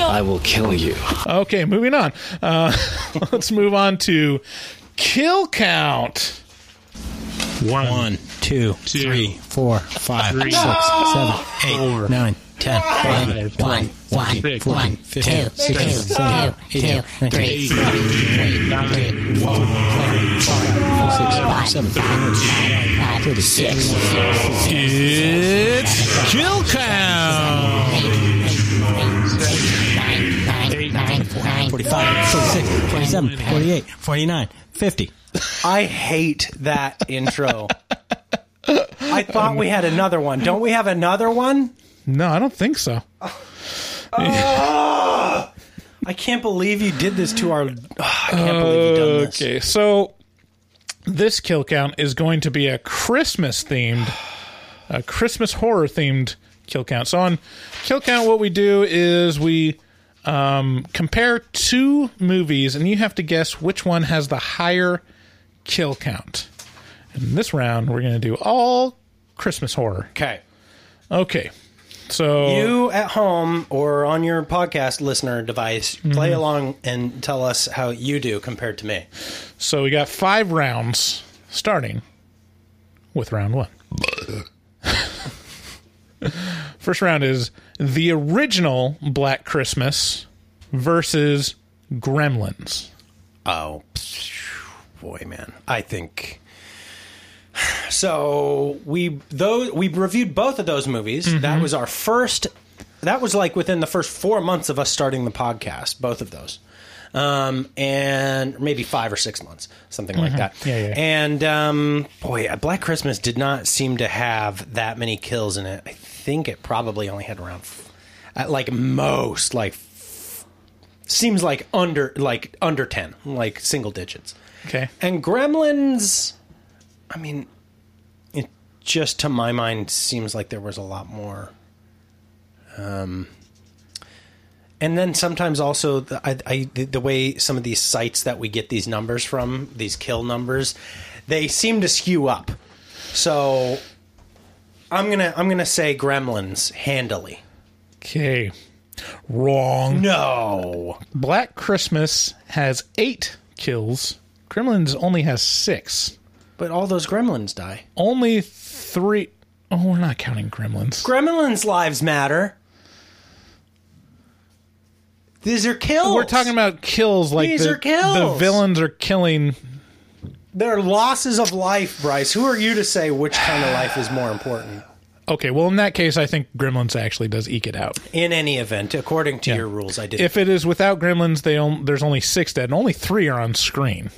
I will kill you. Okay, moving on. Uh, let's move on to kill count. One, One, two, Two, three, four, five, three, six, seven, eight, four, nine, ten, five, one, thirteen, six, one, two, two, seventeen, two, two, nineteen, three, nine, twenty-one, twenty-two, twenty-three, twenty-four, thirty-six, It's kill count. 45, 46, 47, 48, 49, 50. I hate that intro. I thought we had another one. Don't we have another one? No, I don't think so. I can't believe you did this to our. I can't believe you done this. Okay, so this kill count is going to be a Christmas themed, a Christmas horror themed kill count. So on kill count, what we do is we um, compare two movies, and you have to guess which one has the higher kill count. In this round, we're going to do all Christmas horror. Okay. Okay, so You at home or on your podcast listener device, play Mm-hmm. along and tell us how you do compared to me. So we got five rounds, starting with round one. First round is the original Black Christmas versus Gremlins. Oh, boy, man. I think. So we those we reviewed both of those movies. Mm-hmm. That was our first. That was like within the first four months of us starting the podcast. Both of those, um, and maybe five or six months, something like that. Mm-hmm. Yeah, yeah. And um, boy, Black Christmas did not seem to have that many kills in it. I think it probably only had around, f- at like most, like seems like under like under 10, like single digits. Okay. And Gremlins, I mean, it just to my mind seems like there was a lot more. Um, and then sometimes also the, I, I, the, the way some of these sites that we get these numbers from, these kill numbers, they seem to skew up. So I'm gonna I'm gonna say Gremlins handily. Okay. Wrong. No. Black Christmas has eight kills. Gremlins only has six. But all those gremlins die. Only three oh we're not counting gremlins. Gremlins' lives matter. These are kills. We're talking about kills like These the, are kills. the villains are killing They're losses of life, Bryce. Who are you to say which kind of life is more important? Okay, well in that case I think Gremlins actually does eke it out. In any event, according to your rules, I did. If it is without Gremlins, they on, there's only six dead, and only three are on screen,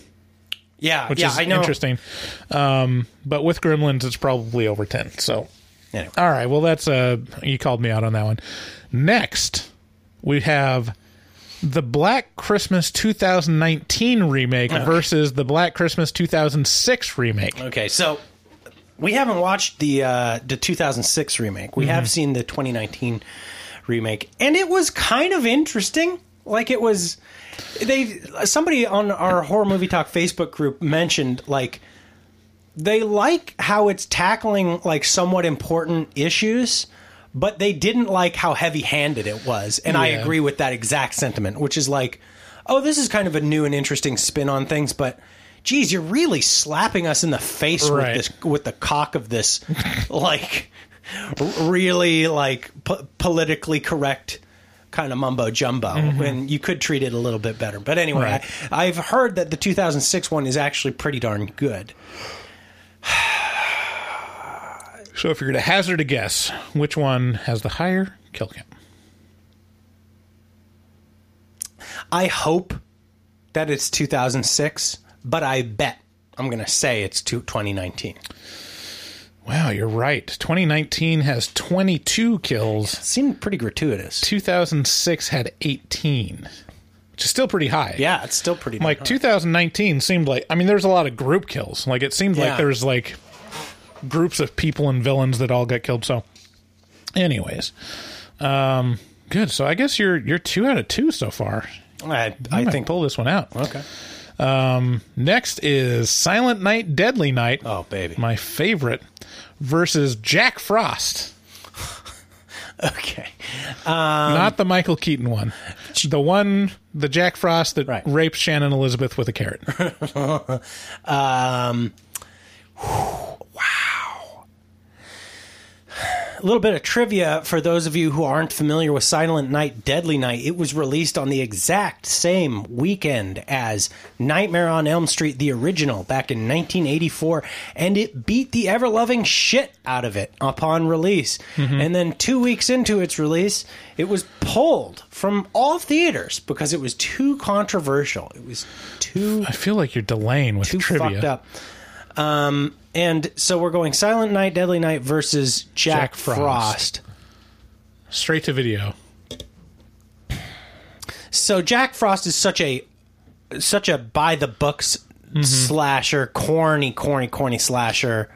yeah, which yeah, is I know. interesting. Um, but with Gremlins, it's probably over ten. So, Anyway. all right, well that's uh, you called me out on that one. Next, we have the Black Christmas 2019 remake versus the Black Christmas 2006 remake. Okay, so we haven't watched the uh, the 2006 remake. We Mm-hmm. have seen the 2019 remake, and it was kind of interesting. Like it was, they somebody on our horror movie talk Facebook group mentioned like they like how it's tackling like somewhat important issues. But they didn't like how heavy-handed it was, and I agree with that exact sentiment. Which is like, oh, this is kind of a new and interesting spin on things, but geez, you're really slapping us in the face Right. with this with the cock of this, like really like po- politically correct kind of mumbo jumbo, mm-hmm. and you could treat it a little bit better. But anyway, Right. I, I've heard that the 2006 one is actually pretty darn good. So, if you're going to hazard a guess, which one has the higher kill count? I hope that it's 2006, but I bet I'm going to say it's 2019. Wow, you're right. 2019 has 22 kills. seemed pretty gratuitous. 2006 had 18, which is still pretty high. Yeah, it's still pretty. Like high. 2019 seemed like I mean there's a lot of group kills. Like it seemed Yeah. like there's like groups of people and villains that all got killed. So anyways, um good. So I guess you're you're 2 out of 2 so far. I, I might think. pull this one out. Okay. Um next is Silent Night Deadly Night. Oh, baby. My favorite versus Jack Frost. Okay. Not the Michael Keaton one. The one, the Jack Frost that Right. raped Shannon Elizabeth with a carrot. Um, wow. A little bit of trivia for those of you who aren't familiar with Silent Night, Deadly Night. It was released on the exact same weekend as Nightmare on Elm Street, the original, back in 1984, and it beat the ever loving shit out of it upon release. Mm-hmm. And then two weeks into its release, it was pulled from all theaters because it was too controversial. It was too I feel like you're delaying with too trivia. fucked up. Um, and so we're going Silent Night, Deadly Night versus Jack, Jack Frost. Frost. Straight to video. So Jack Frost is such a such a by the books slasher, corny, corny, corny slasher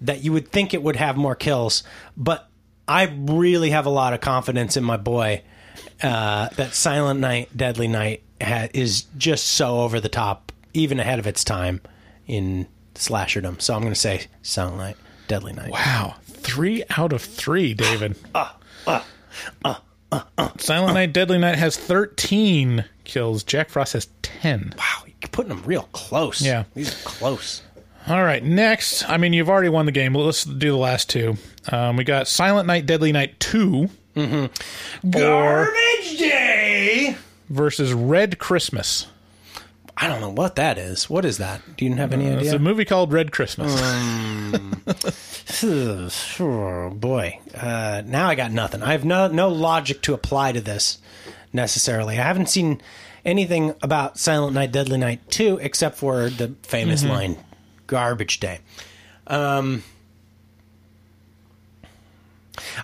that you would think it would have more kills, but I really have a lot of confidence in my boy uh, that Silent Night, Deadly Night ha- is just so over the top, even ahead of its time in slasherdom. So I'm going to say Silent Night, Deadly Night. Wow. Three out of three, David. Uh, uh, uh, uh, Silent Night, Deadly Night has 13 kills. Jack Frost has 10. Wow, you're putting them real close. Yeah. these are close. All right, next. I mean, you've already won the game. Let's do the last two. Um, we got Silent Night, Deadly Night 2 mm-hmm. Garbage Day. versus Red Christmas. I don't know what that is. What is that? Do you have any idea? It's a movie called Red Christmas. oh boy, uh, now I got nothing. I have no no logic to apply to this necessarily. I haven't seen anything about Silent Night, Deadly Night two except for the famous line "Garbage Day." Um,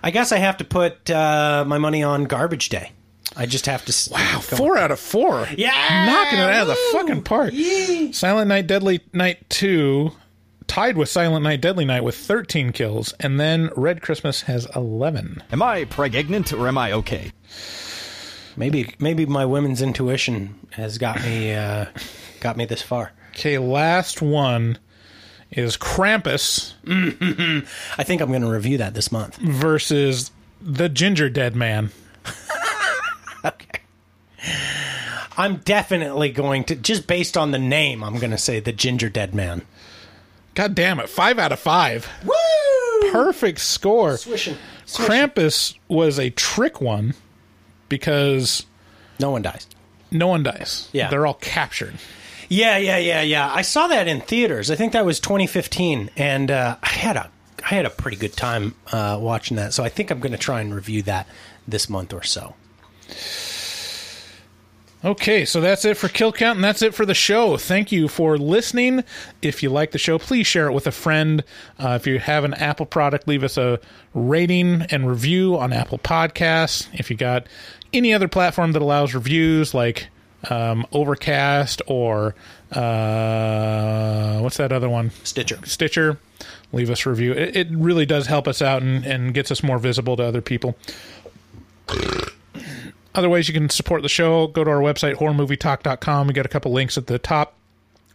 I guess I have to put uh, my money on Garbage Day. I just have to. Wow, four out of four. Yeah, knocking it out of the fucking park. Silent Night, Deadly Night two, tied with Silent Night, Deadly Night with thirteen kills, and then Red Christmas has eleven. Am I pregnant or am I okay? Maybe maybe my women's intuition has got me uh, got me this far. Okay, last one is Krampus I think I'm going to review that this month. versus the Gingerdead Man. I'm definitely going to just based on the name. I'm going to say the Gingerdead Man. God damn it, five out of five. Woo! Perfect score. Swishing. Krampus was a trick one because No one dies. no one dies. Yeah. They're all captured. Yeah, yeah, yeah, yeah. I saw that in theaters. I think that was 2015, and uh, I had a I had a pretty good time uh, watching that. So I think I'm going to try and review that this month or so. Okay, so that's it for Kill Count, and that's it for the show. Thank you for listening. If you like the show, please share it with a friend. Uh, if you have an Apple product, leave us a rating and review on Apple Podcasts. If you got any other platform that allows reviews, like um, Overcast or uh, what's that other one? Stitcher. Stitcher. Leave us a review. It, it really does help us out and, and gets us more visible to other people. Other ways you can support the show, go to our website, horrormovietalk.com. We got a couple links at the top.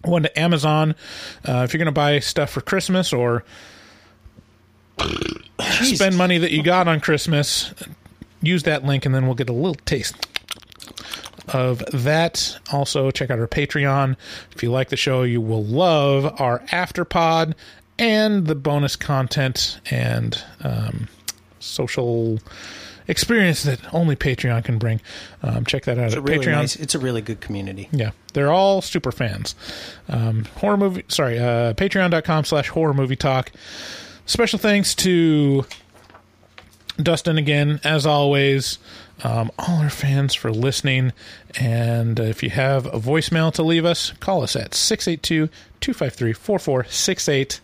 One to Amazon. Uh, if you're going to buy stuff for Christmas or spend money that you got on Christmas, use that link and then we'll get a little taste of that. Also, check out our Patreon. If you like the show, you will love our Afterpod and the bonus content and um, social experience that only Patreon can bring. Um, check that out It's at really Patreon. nice. It's a really good community. Yeah, they're all super fans. Um, horror movie, sorry, uh, patreon.com slash horror movie talk. Special thanks to Dustin again, as always. Um, all our fans for listening. And uh, if you have a voicemail to leave us, call us at 682 253 4468.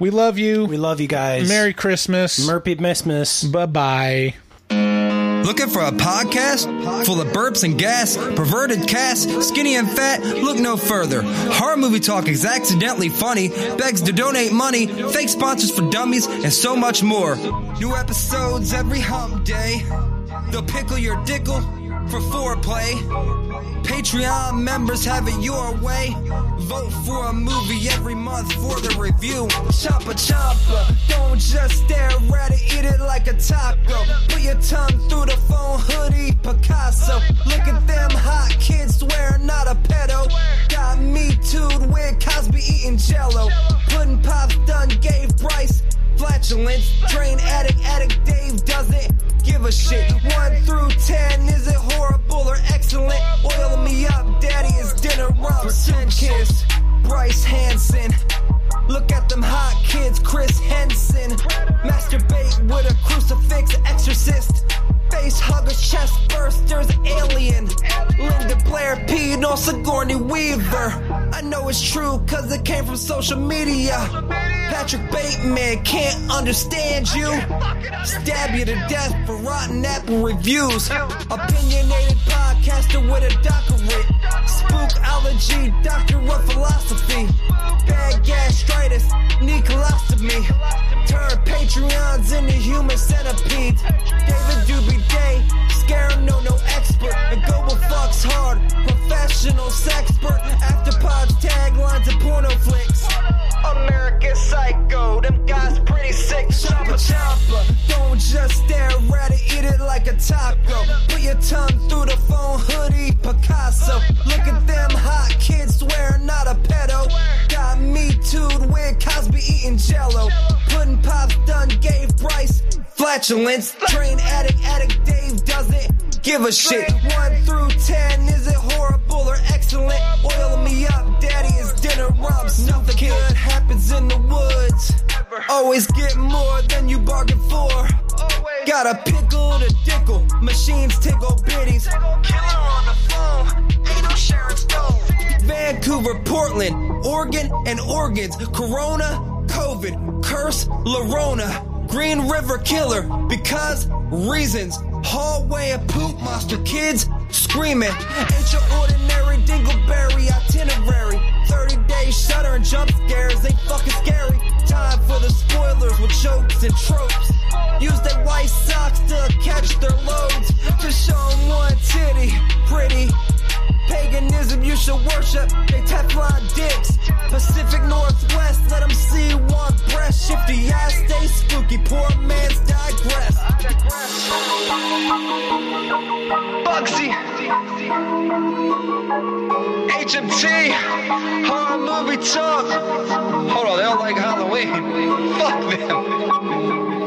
We love you. We love you guys. Merry Christmas. Merpy Missmas. Bye bye. Looking for a podcast full of burps and gas, perverted cast, skinny and fat? Look no further. Horror Movie Talk is accidentally funny, begs to donate money, fake sponsors for dummies, and so much more. New episodes every hump day. They'll pickle your dickle for foreplay. Patreon members have it your way. Vote for a movie every month for the review. Choppa choppa, don't just stare at it, eat it like a taco. Put your tongue through the phone hoodie, Picasso. Look at them hot kids, swear not a pedo. Got me tooed with Cosby eating jello. Pudding pops done gave Bryce flatulence. Drain addict, addict Dave doesn't give a shit. One through ten, is it or excellent? Oil me up, daddy, is dinner. Kiss, Bryce Hanson. Look at them hot kids, Chris Henson. Masturbate with a crucifix, exorcist. Face huggers, chest bursters, alien. Linda Blair peed on Sigourney Weaver. I know it's true, cause it came from social media. Patrick Bateman can't understand you. Stab you to death for rotten apple reviews. Opinionated podcaster with a doctorate. Spookology, doctor of philosophy. Bad gastritis, need colostomy. Turn Patreons into human centipedes. David Doobie Day, scare him, no, no expert. And Global fucks hard, professional sexpert. Afterpods, taglines, and porno flicks. American Psycho, them guys pretty sick. Choppa choppa, don't just stare at it, eat it like a taco. Put your tongue through the phone hoodie, Picasso. Look at them hot kids, swear not a pedo. Got me tooed with Cosby eating jello. Pudding pops done gave Bryce flatulence. Train addict, addict Dave doesn't give a shit. One through ten, is it horrible or excellent? Oil me up, daddy, is dinner rum. Something good happens in the woods. Always get more than you bargain for. Got a pickle to dickle, machines tickle biddies. Killer on the phone, ain't no Sharon Stone. Vancouver, Portland, Oregon, and organs. Corona, COVID, curse, Llorona. Green River Killer, because reasons. Hallway of poop monster kids screaming. Ain't your ordinary dingleberry itinerary. 30 days Shudder and jump scares ain't fucking scary. Time for the spoilers with jokes and tropes. Use their white socks to catch their loads. Just show 'em one titty, pretty. Paganism you should worship, they Teflon dicks. Pacific Northwest, let them see one breast. Shifty ass, stay spooky, poor man's digress. Bugsy. HMT. Horror movie talk. Hold on, they don't like Halloween. Fuck them.